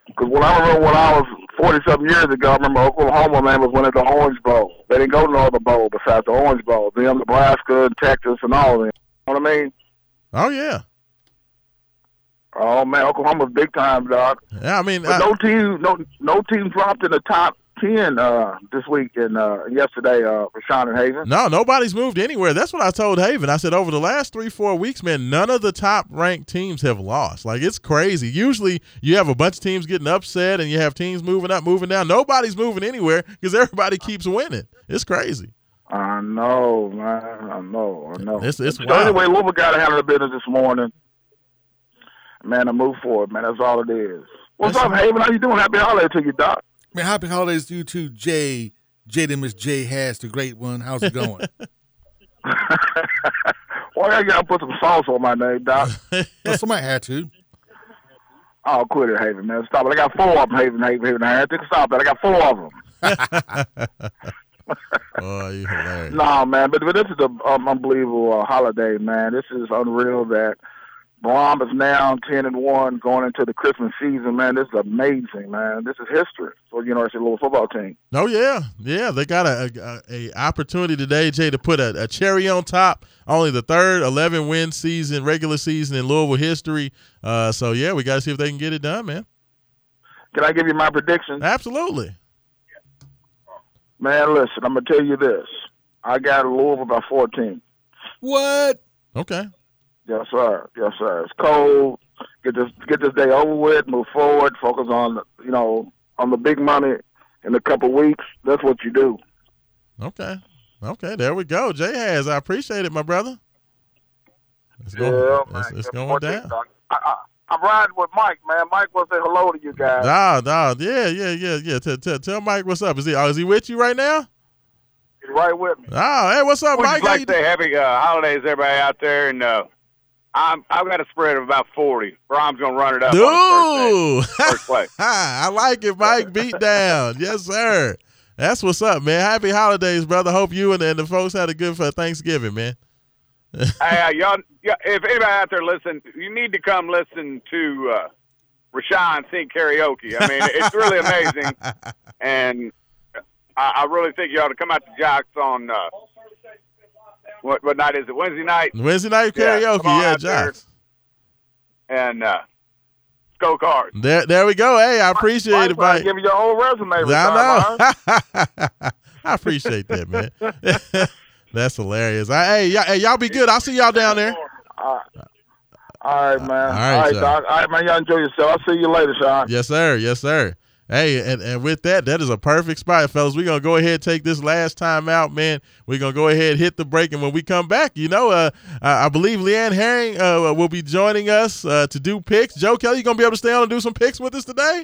Because when I remember when I was forty something years ago, I remember Oklahoma man was winning the Orange Bowl. They didn't go to no other bowl besides the Orange Bowl. Them, Nebraska, and Texas, and all of them. You know what I mean? Oh yeah, Oh man, Oklahoma's big time, dog. yeah. I mean, I- no team, no no team dropped in the top ten uh, this week and uh, yesterday. Uh, Raashaan and Haven. No, nobody's moved anywhere. That's what I told Haven. I said over the last three, four weeks, man, none of the top ranked teams have lost. Like it's crazy. Usually you have a bunch of teams getting upset and you have teams moving up, moving down. Nobody's moving anywhere because everybody keeps winning. It's crazy. I know, man. I know. I know. It's- it's so wild. anyway, Louisville got to handle the business this morning. Man, I move forward, man. That's all it is. What's Listen. up, Haven? How you doing? Happy holiday to you, Doc. Man, happy holidays to you too, Jay. Jada Miss J has the great one. How's it going? Why I gotta put some sauce on my name, Doc? well, somebody had to. oh, quit it, Haven, man. Stop it. I got four of them, Haven, Haven, Haven. I think stop it. I got four of them. Oh, you hilarious. No, man, but, but this is an um, unbelievable uh, holiday, man. This is unreal that Brohm is now ten and one going into the Christmas season, man. This is amazing, man. This is history for the University of Louisville football team. Oh yeah, yeah. They got a, a, a opportunity today, Jay, to put a, a cherry on top. Only the third 11 win season, regular season in Louisville history. Uh, so yeah, we got to see if they can get it done, man. Can I give you my prediction? Absolutely. Man, listen, I'm gonna tell you this. I got Louisville by fourteen. What? Okay. Yes, sir. Yes, sir. It's cold. Get this get this day over with. Move forward. Focus on you know on the big money in a couple weeks. That's what you do. Okay. Okay. There we go. Jay has. I appreciate it, my brother. It's going, yeah, it's, it's going down. I, I, I'm riding with Mike, man. Mike will say hello to you guys. Nah, nah, yeah, yeah, yeah, yeah. Tell, tell, tell Mike what's up. Is he? Is he with you right now? He's right with me. Oh, hey, what's up, We'd Mike? just How like you to say happy uh, holidays, everybody out there, and uh, I'm I've got a spread of about forty. Brohm's gonna run it up. Dude, first, day, first. I like it, Mike. Beat down. yes, sir. That's what's up, man. Happy holidays, brother. Hope you and, and the folks had a good for Thanksgiving, man. hey, uh, y'all, yeah, if anybody out there listen, you need to come listen to uh, Raashaan sing karaoke. I mean, it's really amazing, and I, I really think you ought to come out to Jocks on uh, what what night is it? Wednesday night, Wednesday night karaoke, yeah, there. Jocks. and uh, go cards. There, there we go. Hey, I appreciate it, Mike. Give me your whole resume. I know. I appreciate that, man. That's hilarious. I, hey, y'all, hey, y'all be good. I'll see y'all down there. All right, man. All right, All right. Doc. All right, man. Y'all enjoy yourself. I'll see you later, Sean. Yes, sir. Yes, sir. Hey, and, and with that, that is a perfect spot, fellas. We're gonna go ahead and take this last time out, man. We're gonna go ahead and hit the break, and when we come back, you know, uh, I I believe LeeAnn Herring uh, will be joining us uh, to do picks. Joe Kelly, you gonna be able to stay on and do some picks with us today?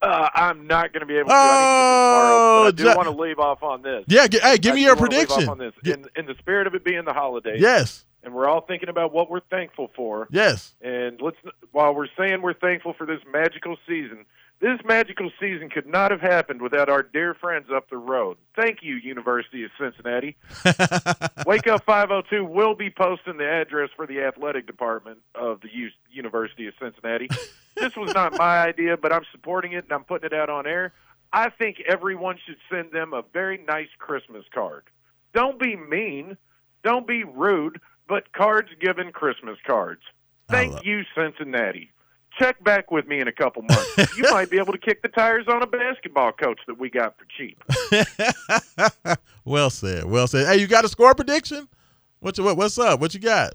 Uh, I'm not going to be able to. Oh, I to tomorrow, I do Ja- want to leave off on this. Yeah. G- hey, give I me your wanna leave off prediction. On this. In, in the spirit of it being the holidays, yes. and we're all thinking about what we're thankful for. Yes. And let's while we're saying we're thankful for this magical season, this magical season could not have happened without our dear friends up the road. Thank you, University of Cincinnati. Wake Up 502 will be posting the address for the athletic department of the U- University of Cincinnati. this was not my idea, but I'm supporting it and I'm putting it out on air. I think everyone should send them a very nice Christmas card. Don't be mean, don't be rude, but cards given Christmas cards. Thank you, Cincinnati. Check back with me in a couple months. you might be able to kick the tires on a basketball coach that we got for cheap. well said. Well said. Hey, you got a score prediction? What, you, what what's up? What you got?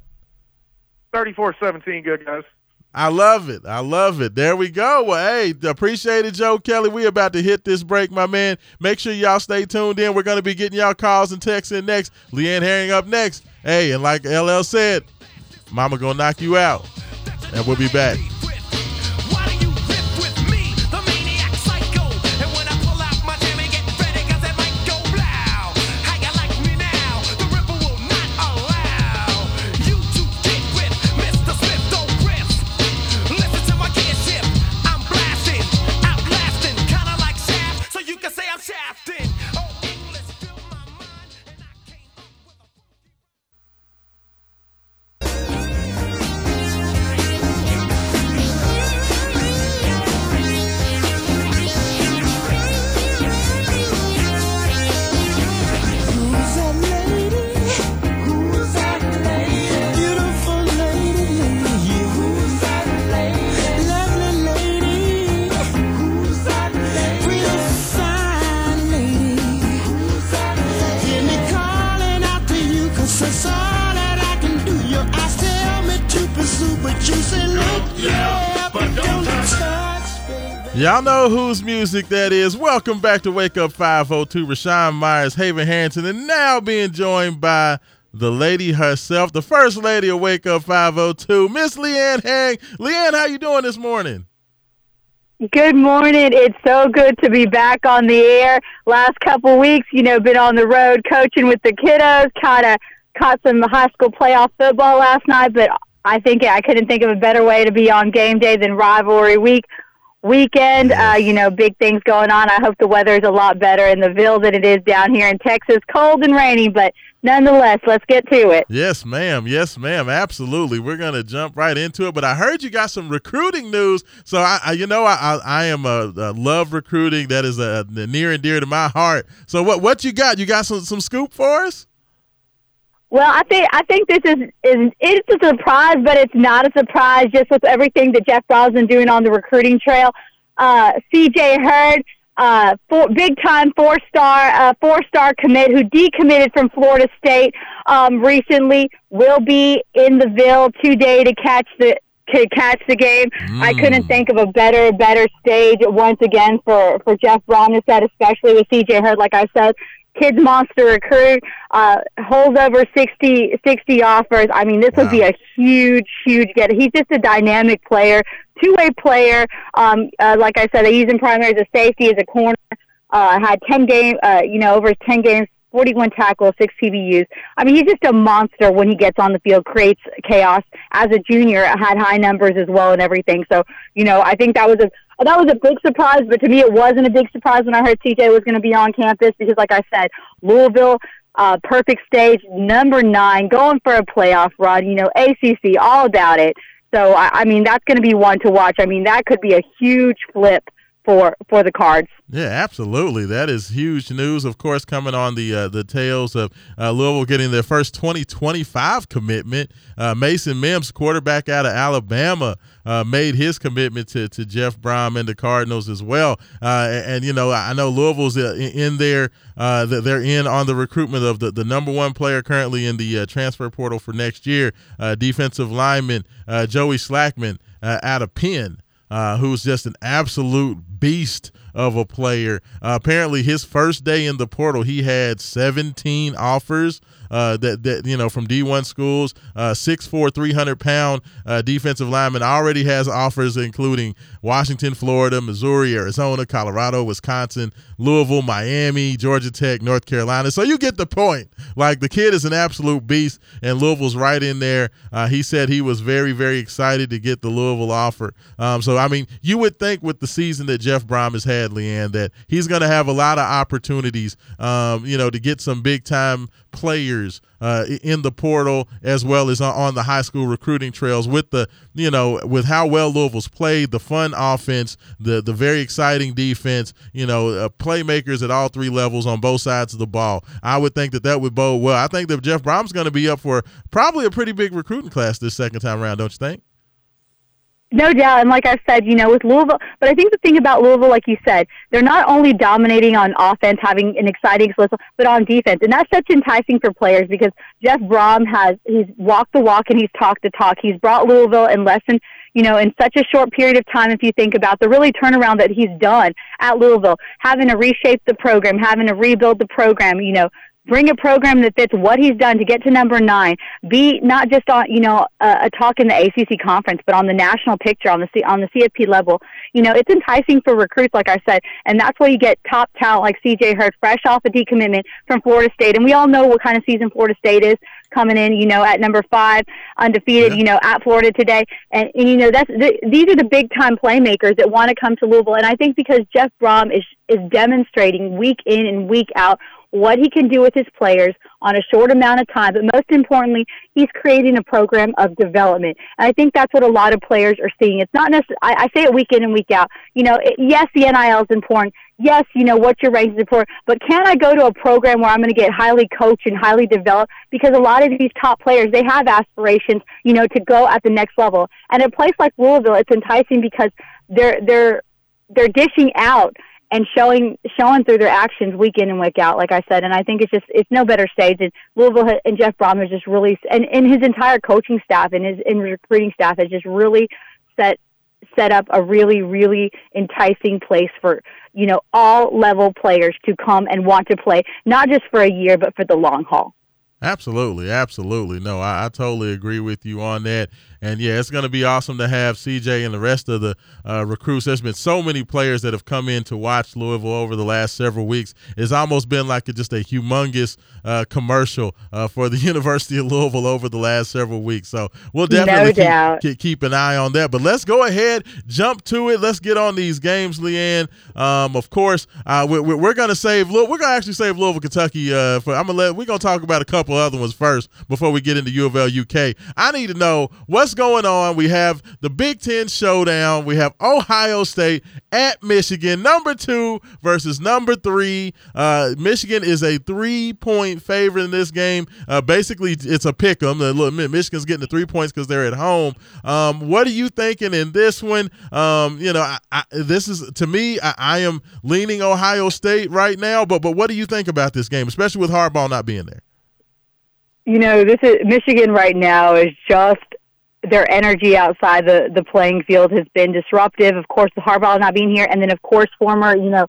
34 17, good guys. I love it. I love it. There we go. Well, hey, appreciate it, Joe Kelly. We about to hit this break, my man. Make sure y'all stay tuned in. We're going to be getting y'all calls and texts in next. LeeAnn Herring up next. Hey, and like LL said, Mama gonna knock you out. And we'll be back. Music that is. Welcome back to Wake Up 502. Raashaan Myers, Haven Harrington, and now being joined by the lady herself, the first lady of Wake Up 502, Miss LeeAnn Herring. LeeAnn, how you doing this morning? Good morning. It's so good to be back on the air. Last couple weeks, you know, been on the road coaching with the kiddos. Kind of caught some high school playoff football last night, but I think I couldn't think of a better way to be on game day than rivalry week weekend. Uh, you know, big things going on. I hope the weather is a lot better in the Ville than it is down here in Texas. Cold and rainy, but nonetheless, let's get to it. Yes, ma'am. Yes, ma'am. Absolutely. We're gonna jump right into it. But I heard you got some recruiting news. So I, I you know, I, I, I am a, a love recruiting. That is a, near and dear to my heart. So what, what you got? You got some, some scoop for us? Well, I think I think this is is it's a surprise, but it's not a surprise. Just with everything that Jeff Brohm's been doing on the recruiting trail, uh, C.J. Hurd, uh, four, big time four star uh, four star commit who decommitted from Florida State um, recently, will be in the Ville today to catch the to catch the game. I couldn't think of a better better stage once again for for Jeff set, especially with C.J. Hurd. Like I said, kids monster recruit, uh, holds over 60, 60 offers. I mean, this would be a huge, huge get. He's just a dynamic player, two way player. Um, uh, like I said, I use him primarily as a safety, as a corner. Uh, had ten game, uh, you know, over ten games 41 tackles, six TBUs. I mean, he's just a monster when he gets on the field, creates chaos. As a junior, had high numbers as well and everything. So, you know, I think that was a that was a big surprise. But to me, it wasn't a big surprise when I heard TJ was going to be on campus because, like I said, Louisville. Uh, perfect stage, number nine, going for a playoff run. You know, ACC, all about it. So, I, I mean, that's going to be one to watch. I mean, that could be a huge flip for for the Cards. Yeah, absolutely. That is huge news. Of course, coming on the uh, the tails of uh, Louisville getting their first 2025 commitment. Uh, Mason Mims, quarterback out of Alabama, uh, made his commitment to, to Jeff Brohm and the Cardinals as well. Uh, and, and, you know, I know Louisville's uh, in there. they're in on the recruitment of the, the number one player currently in the transfer portal for next year, defensive lineman Joey Slackman out of Penn. Uh, who's just an absolute beast of a player. Uh, apparently, his first day in the portal, he had 17 offers. Uh, that that you know from D1 schools, uh, 6'4", 300 pound uh, defensive lineman already has offers including Washington, Florida, Missouri, Arizona, Colorado, Wisconsin, Louisville, Miami, Georgia Tech, North Carolina. So you get the point. Like the kid is an absolute beast, and Louisville's right in there. Uh, he said he was very very excited to get the Louisville offer. Um, so I mean, you would think with the season that Jeff Brohm has had, LeeAnn, that he's going to have a lot of opportunities, um, you know, to get some big time players uh, in the portal as well as on the high school recruiting trails with the you know with how well Louisville's played, the fun offense, the the very exciting defense, you know, uh, playmakers at all three levels on both sides of the ball. I would think that that would bode well. I think that Jeff Brohm's going to be up for probably a pretty big recruiting class this second time around, don't you think? No doubt, and like I said, you know, with Louisville, but I think the thing about Louisville, like you said, they're not only dominating on offense, having an exciting whistle, but on defense, and that's such enticing for players because Jeff Brohm has he's walked the walk and he's talked the talk. He's brought Louisville in less than you know in such a short period of time. If you think about the really turnaround that he's done at Louisville, having to reshape the program, having to rebuild the program, you know, bring a program that fits what he's done to get to number nine. Be not just on you know a, a talk in the ACC conference, but on the national picture on the C, on the CFP level. You know, it's enticing for recruits, like I said, and that's why you get top talent like CJ Hurd, fresh off a decommitment from Florida State, and we all know what kind of season Florida State is coming in. You know, at number five, undefeated. Yeah. You know, at Florida today, and, and you know that's th- these are the big time playmakers that want to come to Louisville, and I think because Jeff Brohm is is demonstrating week in and week out what he can do with his players on a short amount of time, but most importantly, he's creating a program of development. And I think that's what a lot of players are seeing. It's not necessarily, I, I say it week in and week out. You know, it, yes, the NIL is important. Yes, you know, what your ranks is important. But can I go to a program where I'm going to get highly coached and highly developed? Because a lot of these top players, they have aspirations, you know, to go at the next level. And a place like Louisville, it's enticing because they're, they're, they're dishing out and showing showing through their actions week in and week out, like I said. And I think it's just it's no better stage. And Louisville and Jeff Brohm is just really and, and his entire coaching staff and his and recruiting staff has just really set set up a really really enticing place for you know all level players to come and want to play, not just for a year but for the long haul. Absolutely, absolutely. No, I, I totally agree with you on that. And yeah, it's going to be awesome to have CJ and the rest of the uh, recruits. There's been so many players that have come in to watch Louisville over the last several weeks. It's almost been like a, just a humongous uh, commercial uh, for the University of Louisville over the last several weeks. So we'll definitely keep, keep, keep an eye on that. But let's go ahead, jump to it. Let's get on these games, LeeAnn. Um, of course, uh, we, we, we're going to save. We're going to actually save Louisville, Kentucky. Uh, for I'm gonna let. We're going to talk about a couple other ones first before we get into U of L UK. I need to know what's going on. We have the Big Ten showdown. We have Ohio State at Michigan, number two versus number three. Uh, Michigan is a three point favorite in this game. Uh, basically, it's a pick 'em. Look, Mi- Michigan's getting the three points because they're at home. Um, what are you thinking in this one? Um, you know, I, I, this is to me. I, I am leaning Ohio State right now. But but what do you think about this game, especially with Harbaugh not being there? you know, this is Michigan right now is just their energy outside the the playing field has been disruptive. Of course, the Harbaugh not being here, and then of course former you know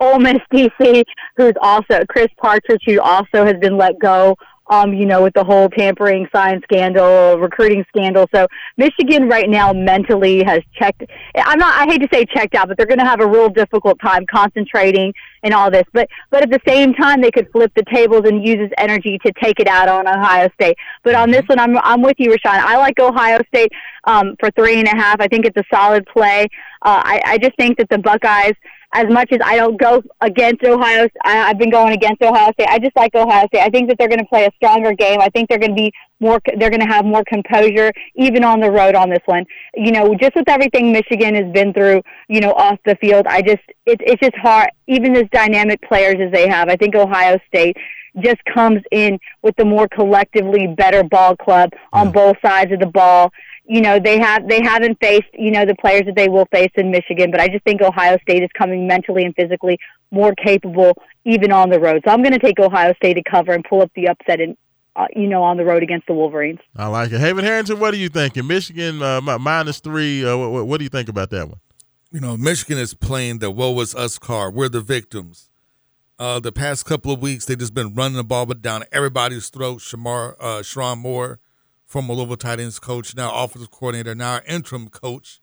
Ole Miss DC, who's also Chris Partridge, who also has been let go Um, you know, with the whole tampering sign scandal, recruiting scandal. So Michigan right now mentally has checked. I'm not. I hate to say checked out, but they're going to have a real difficult time concentrating and all this. But but at the same time, they could flip the tables and use his energy to take it out on Ohio State. But on this one, I'm I'm with you, Raashaan. I like Ohio State um, for three and a half. I think it's a solid play. Uh, I, I just think that the Buckeyes, as much as I don't go against Ohio, I, I've been going against Ohio State. I just like Ohio State. I think that they're going to play a stronger game. I think they're going to be more. They're going to have more composure, even on the road on this one. You know, just with everything Michigan has been through, you know, off the field, I just it's it's just hard. Even as dynamic players as they have, I think Ohio State just comes in with the more collectively better ball club on both sides of the ball you know they have they haven't faced you know the players that they will face in Michigan, but I just think Ohio State is coming mentally and physically more capable even on the road. So I'm going to take Ohio State to cover and pull up the upset in uh, you know on the road against the Wolverines. I like it. Haven Harrington, what are you thinking? Michigan uh, minus three. Uh, what, what do you think about that one? You know, Michigan is playing the "woe is us" card. We're the victims. Uh, the past couple of weeks, they've just been running the ball down everybody's throat. Shamar, uh, Sherrone Moore, former Louisville tight ends coach, now offensive coordinator, now interim coach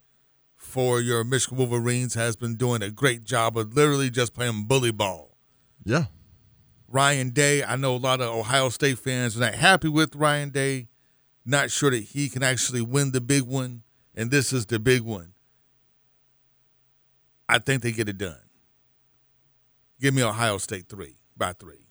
for your Michigan Wolverines, has been doing a great job of literally just playing bully ball. Yeah. Ryan Day, I know a lot of Ohio State fans are not happy with Ryan Day, not sure that he can actually win the big one, and this is the big one. I think they get it done. Give me Ohio State three by three.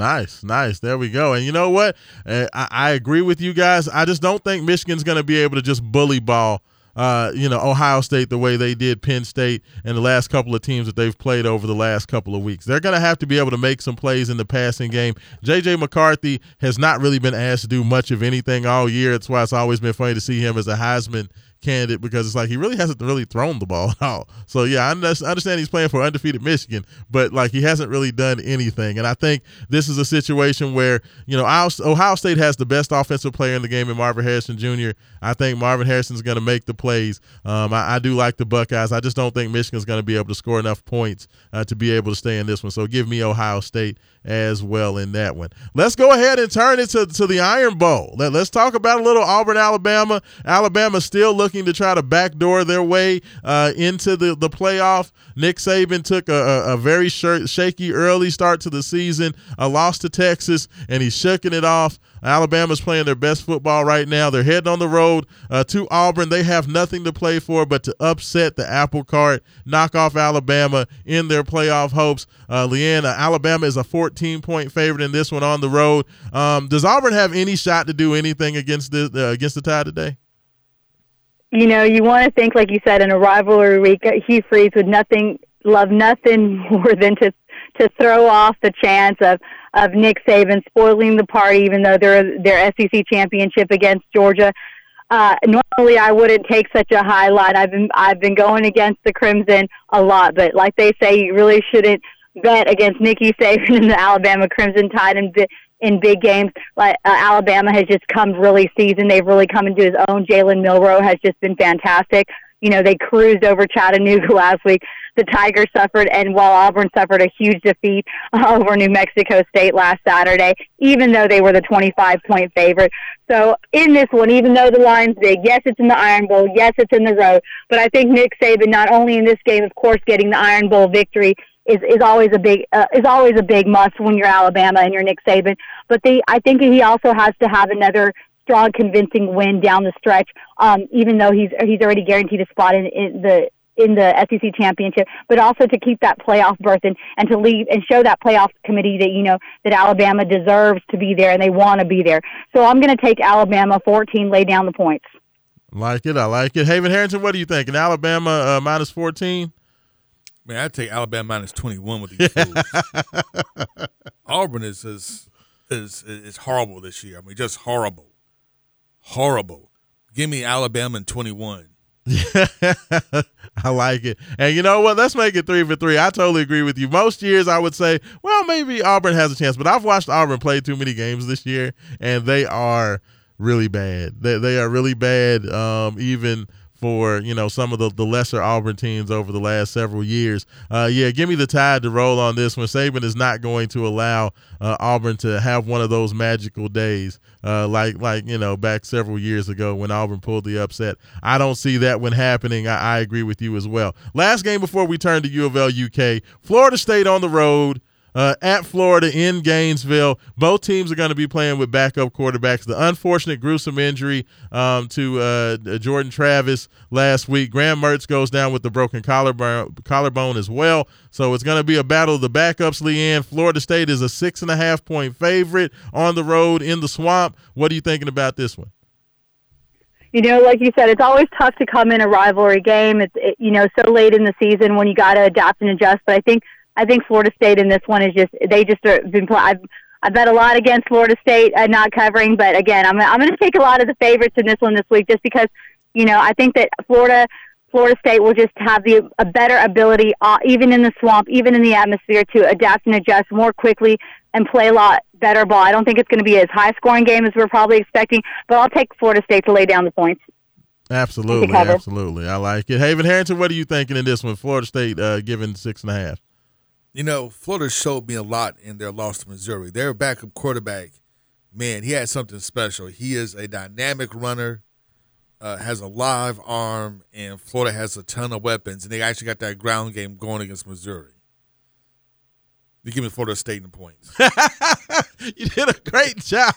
Nice, nice. There we go. And you know what? I, I agree with you guys. I just don't think Michigan's going to be able to just bully ball, uh, you know, Ohio State the way they did Penn State and the last couple of teams that they've played over the last couple of weeks. They're going to have to be able to make some plays in the passing game. J.J. McCarthy has not really been asked to do much of anything all year. That's why it's always been funny to see him as a Heisman candidate because it's like he really hasn't really thrown the ball at all. So yeah, I understand he's playing for undefeated Michigan, but like he hasn't really done anything. And I think this is a situation where you know Ohio State has the best offensive player in the game in Marvin Harrison Jr. I think Marvin Harrison's going to make the plays. Um, I, I, do like the Buckeyes. I just don't think Michigan's going to be able to score enough points uh, to be able to stay in this one. So give me Ohio State as well in that one. Let's go ahead and turn it to, to the Iron Bowl. Let, us talk about a little Auburn, Alabama. Alabama still looking to try to backdoor their way uh, into the, the playoff. Nick Saban took a, a, very sh- shaky early start to the season, a loss to Texas, and he's shucking it off. Alabama's playing their best football right now. They're heading on the road uh, to Auburn. They have nothing to play for but to upset the apple cart, knock off Alabama in their playoff hopes. Uh, Alabama is a 14 point favorite in this one on the road. Um, does Auburn have any shot to do anything against the uh, against the Tide today? You know, you want to think, like you said, in a rivalry week, Hugh Freeze would nothing love nothing more than to to throw off the chance of of Nick Saban spoiling the party, even though they're their SEC championship against Georgia. Uh, normally, I wouldn't take such a high line. I've been I've been going against the Crimson a lot, but like they say, you really shouldn't bet against Nicky Saban and the Alabama Crimson Tide bi- in big games. Like uh, Alabama has just come really seasoned. They've really come into his own. Jalen Milroe has just been fantastic. You know, they cruised over Chattanooga last week. The Tigers suffered, and while Auburn suffered a huge defeat over New Mexico State last Saturday, even though they were the 25 point favorite. So in this one, even though the line's big, yes, it's in the Iron Bowl, yes, it's in the road, but I think Nick Saban, not only in this game, of course, getting the Iron Bowl victory is, is always a big uh, is always a big must when you're Alabama and you're Nick Saban. But the I think he also has to have another strong, convincing win down the stretch. Um, even though he's he's already guaranteed a spot in, in the in the SEC championship, but also to keep that playoff berth and, and to leave and show that playoff committee that you know that Alabama deserves to be there and they want to be there. So I'm going to take Alabama 14, lay down the points. Like it, I like it. Haven Harrington, what do you think? In Alabama uh, minus 14? Man, I'd take Alabama minus 21 with these fools. Auburn is, is is is horrible this year. I mean, just horrible, horrible. Give me Alabama in 21. I like it. And you know what? Let's make it three for three. I totally agree with you. Most years I would say, well, maybe Auburn has a chance, but I've watched Auburn play too many games this year, and they are really bad. They, they are really bad, um, even for you know some of the, the lesser Auburn teams over the last several years. Uh, yeah, give me the tide to roll on this one. Saban is not going to allow uh, Auburn to have one of those magical days uh, like like you know back several years ago when Auburn pulled the upset. I don't see that one happening. I, I agree with you as well. Last game before we turn to U of L UK, Florida State on the road uh, at Florida in Gainesville. Both teams are going to be playing with backup quarterbacks. The unfortunate gruesome injury um, to uh, Jordan Travis last week. Graham Mertz goes down with the broken collarbone, collarbone as well. So it's going to be a battle of the backups, LeeAnn. Florida State is a six and a half point favorite on the road in the swamp. What are you thinking about this one? You know, like you said, it's always tough to come in a rivalry game. It's it, you know so late in the season when you got to adapt and adjust. But I think I think Florida State in this one is just they just are been. I've I bet a lot against Florida State uh, not covering, but again, I'm I'm going to take a lot of the favorites in this one this week just because you know I think that Florida Florida State will just have the a better ability, uh, even in the swamp, even in the atmosphere, to adapt and adjust more quickly and play a lot better ball. I don't think it's going to be as high scoring game as we're probably expecting, but I'll take Florida State to lay down the points. Absolutely, absolutely. I like it. Haven Harrington, what are you thinking in this one? Florida State uh, given six and a half. You know, Florida showed me a lot in their loss to Missouri. Their backup quarterback, man, he had something special. He is a dynamic runner, uh, has a live arm, and Florida has a ton of weapons. And they actually got that ground game going against Missouri. You give me Florida State in the points. you did a great job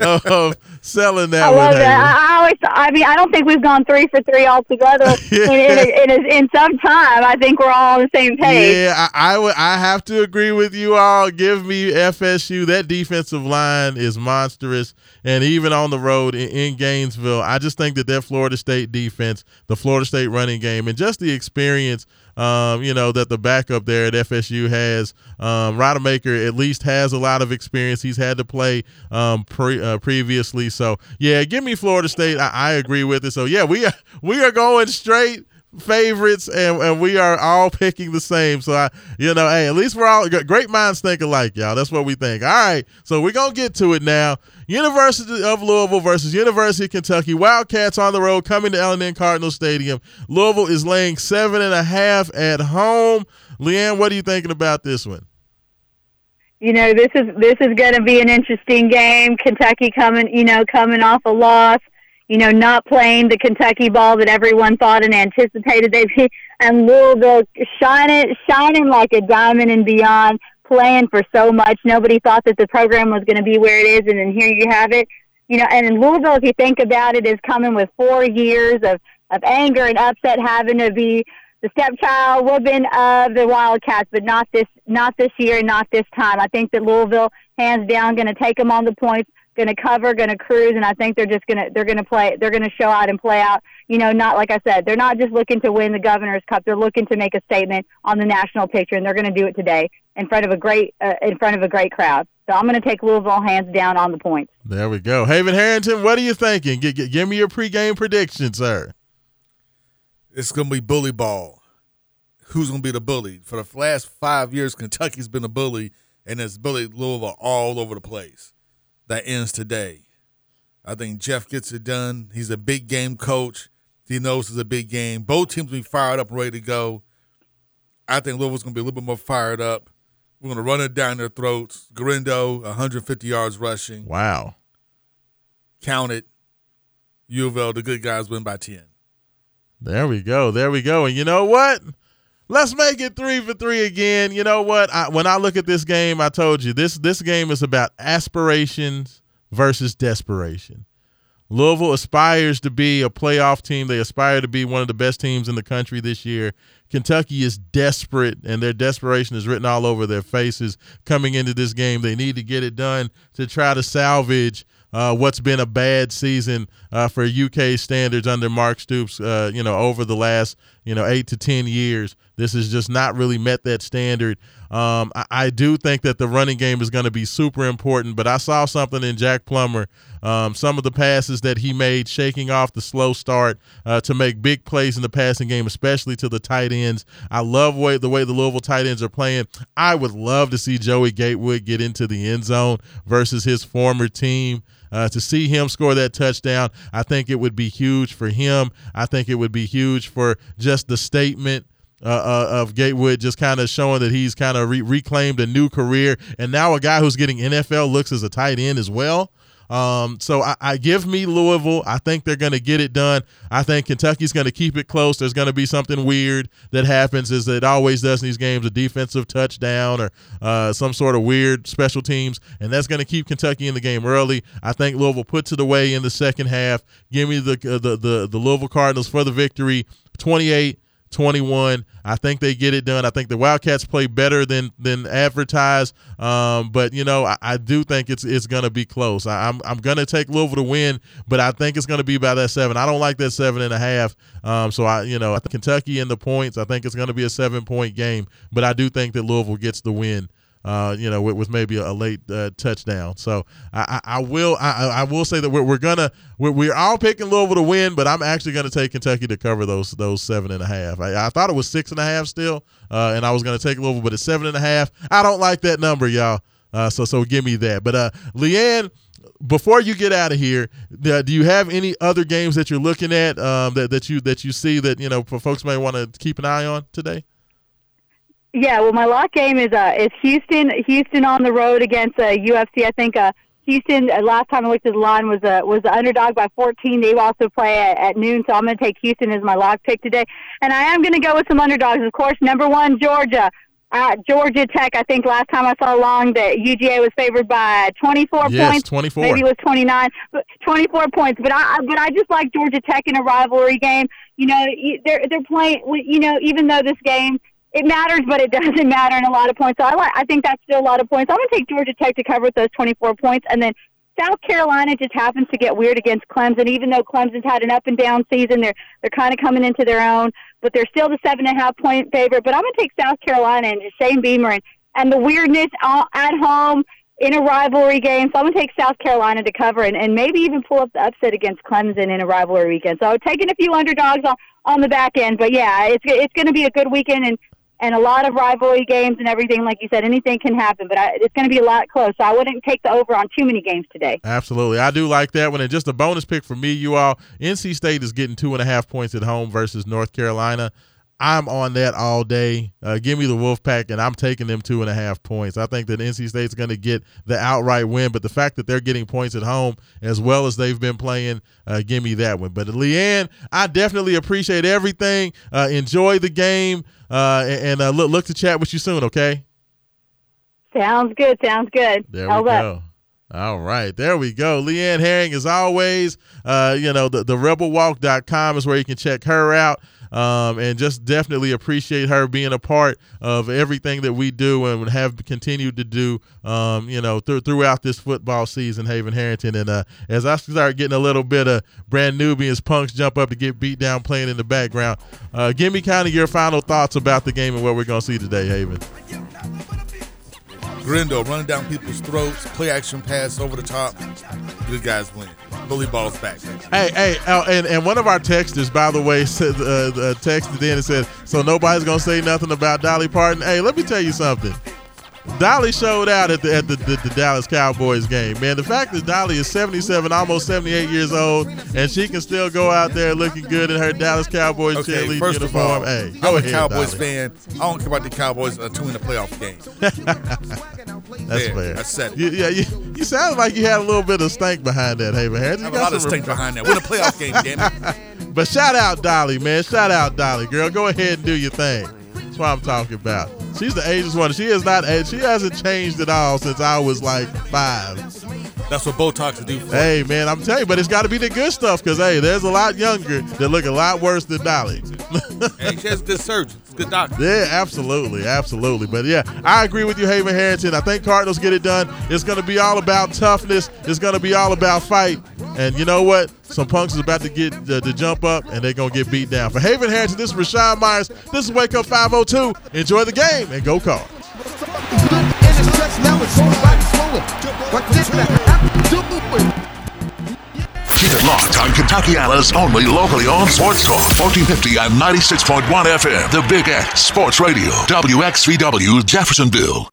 of selling that I one. love Haven. that. I, I always, I mean, I don't think we've gone three for three altogether in, in, in, in some time. I think we're all on the same page. Yeah, I, I would. I have to agree with you all. Give me FSU. That defensive line is monstrous, and even on the road in, in Gainesville, I just think that that Florida State defense, the Florida State running game, and just the experience. Um, you know that the backup there at FSU has um, Rodemaker at least has a lot of experience. He's had to play um, pre, uh, previously, so yeah, give me Florida State. I, I agree with it. So yeah, we we are going straight favorites and, and we are all picking the same. So i you know hey at least we're all great minds think alike y'all. That's what we think. All right so we're gonna get to it now. University of louisville versus university of kentucky. Wildcats on the road coming to l&n cardinal stadium. Louisville is laying seven and a half at home. LeeAnn what are you thinking about this one? You know this is this is going to be an interesting game. Kentucky coming, you know, coming off a loss, you know, not playing the Kentucky ball that everyone thought and anticipated they'd be, and Louisville shining shining like a diamond and beyond, playing for so much. Nobody thought that the program was going to be where it is, and then here you have it. You know, and in Louisville, if you think about it, is coming with four years of of anger and upset, having to be the stepchild woman of the Wildcats, but not this not this year, not this time. I think that Louisville, hands down, going to take them on the points, going to cover, going to cruise, and I think they're just going to they're going to play they're going to show out and play out. You know, not like I said, they're not just looking to win the Governor's Cup. They're looking to make a statement on the national picture, and they're going to do it today in front of a great uh, in front of a great crowd. So I'm going to take Louisville hands down on the points. there we go haven harrington what are you thinking G- g- give me your pregame prediction sir It's going to be bully ball. Who's going to be the bully? For the last five years, Kentucky's been a bully, and it's bullied Louisville all over the place. That ends today. I think Jeff gets it done. He's a big game coach. He knows it's a big game. Both teams will be fired up and ready to go. I think Louisville's going to be a little bit more fired up. We're going to run it down their throats. Guerendo, 150 yards rushing. wow Count it. U of L, the good guys win by 10. There we go. There we go. And you know what? Let's make it three for three again. You know what? I, when I look at this game, I told you this this game is about aspirations versus desperation. Louisville aspires to be a playoff team. They aspire to be one of the best teams in the country this year. Kentucky is desperate, and their desperation is written all over their faces coming into this game. They need to get it done to try to salvage uh, what's been a bad season uh, for UK standards under Mark Stoops. Uh, you know, over the last you know eight to ten years, this has just not really met that standard. Um, I, I do think that the running game is going to be super important, but I saw something in Jack Plummer. Um, some of the passes that he made, shaking off the slow start uh, to make big plays in the passing game, especially to the tight ends. I love way, the way the Louisville tight ends are playing. I would love to see Joey Gatewood get into the end zone versus his former team. Uh, to see him score that touchdown, I think it would be huge for him. I think it would be huge for just the statement uh, uh, of Gatewood just kind of showing that he's kind of re- reclaimed a new career, and now a guy who's getting NFL looks as a tight end as well. Um, so I, I give me Louisville. I think they're going to get it done. I think Kentucky's going to keep it close. There's going to be something weird that happens, as it always does in these games, a defensive touchdown or uh, some sort of weird special teams, and that's going to keep Kentucky in the game early. I think Louisville puts it away in the second half. Give me the uh, the the, the Louisville Cardinals for the victory, 28 21. I think they get it done. I think the Wildcats play better than than advertised. Um, but you know, I, I, do think it's it's gonna be close. I, am I'm, I'm gonna take Louisville to win, but I think it's gonna be by that seven. I don't like that seven and a half. Um, so I you know, I Kentucky in the points. I think it's gonna be a seven point game, but I do think that Louisville gets the win uh, you know, with, with maybe a, late uh, touchdown. So I, I, I will I, I, will say that we're, we're gonna we're, we're, all picking Louisville to win, but I'm actually gonna take Kentucky to cover those those seven and a half. I, I thought it was six and a half still, uh, and I was gonna take Louisville, but it's seven and a half. I don't like that number, y'all. Uh, so so give me that. But uh, LeeAnn before you get out of here, do you have any other games that you're looking at um, that, that you that you see that you know folks may want to keep an eye on today? Yeah, well, my lock game is uh is Houston. Houston on the road against uh, UCF. I think uh, Houston. Uh, last time I looked at the line was uh, was the underdog by 14. They also play at, at noon, so I'm going to take Houston as my lock pick today. And I am going to go with some underdogs, of course. Number one, Georgia. Uh, Georgia Tech. I think last time I saw along that UGA was favored by 24 yes, points. 24. Maybe it was 29, but 24 points. But I but I just like Georgia Tech in a rivalry game. You know, they're they're playing. You know, even though this game it matters, but it doesn't matter in a lot of points. So I I think that's still a lot of points. I'm going to take Georgia Tech to cover with those 24 points, and then South Carolina just happens to get weird against Clemson. Even though Clemson's had an up and down season, they're they're kind of coming into their own, but they're still the seven and a half point favorite. But I'm going to take South Carolina and Shane Beamer and, and the weirdness at home in a rivalry game. So I'm going to take South Carolina to cover and, and maybe even pull up the upset against Clemson in a rivalry weekend. So taking a few underdogs on, on the back end. But yeah, it's it's going to be a good weekend and and a lot of rivalry games and everything. Like you said, anything can happen, but I, it's going to be a lot close. So I wouldn't take the over on too many games today. Absolutely, I do like that one. And just a bonus pick for me, you all. NC State is getting two and a half points at home versus North Carolina. I'm on that all day. Uh, give me the Wolfpack, and I'm taking them two and a half points. I think that NC State's going to get the outright win, but the fact that they're getting points at home as well as they've been playing, uh, give me that one. But LeeAnn, I definitely appreciate everything. Uh, enjoy the game, uh, and, uh, look, look to chat with you soon. Okay. Sounds good. Sounds good. There we go. All right, there we go. LeeAnn Herring, as always, uh, you know, the, the rebelwalk.com is where you can check her out um, and just definitely appreciate her being a part of everything that we do and have continued to do, um, you know, th- throughout this football season, Haven Harrington. And uh, as I start getting a little bit of Brand Nubian's punks jump up to get beat down playing in the background, uh, give me kind of your final thoughts about the game and what we're going to see today, Haven. Guerendo running down people's throats, play action pass over the top. Good guys win. Bully balls back. Hey, hey, uh, and, and one of our texters, by the way, said, uh, texted in and said, so nobody's going to say nothing about Dolly Parton. Hey, let me tell you something. Dolly showed out at the at the, the, the, Dallas Cowboys game. Man, the fact that Dolly is 77, almost 78 years old, and she can still go out there looking good in her Dallas Cowboys okay, cheerleading first uniform. Of all, hey, I'm go a Cowboys Dolly. fan. I don't care about the Cowboys uh, to in a playoff game. That's yeah, fair. I said it. You, yeah, you, you sound like you had a little bit of stank behind that, Haven Harris. I You have a lot of stink behind that. Win a playoff game, damn it. But shout out Dolly, man. Shout out Dolly, girl. Go ahead and do your thing. That's what I'm talking about. She's the ageless one. She is not. She hasn't changed at all since I was like five. That's what Botox will do for Hey, man, I'm telling you, but it's got to be the good stuff because hey, there's a lot younger that look a lot worse than Dolly. And she has good surgeons, good doctors. Yeah, absolutely, absolutely. But yeah, I agree with you, Haven Harrington. I think Cardinals get it done. It's going to be all about toughness. It's going to be all about fight. And you know what? Some punks is about to get uh, to jump up, and they're going to get beat down. For Haven Harrington, this is Raashaan Myers. This is Wake Up 502. Enjoy the game and go Cards. Keep it locked on Kentuckiana's only locally owned sports talk. 1450 and 96.1 FM. The Big X Sports Radio. WXVW Jeffersonville.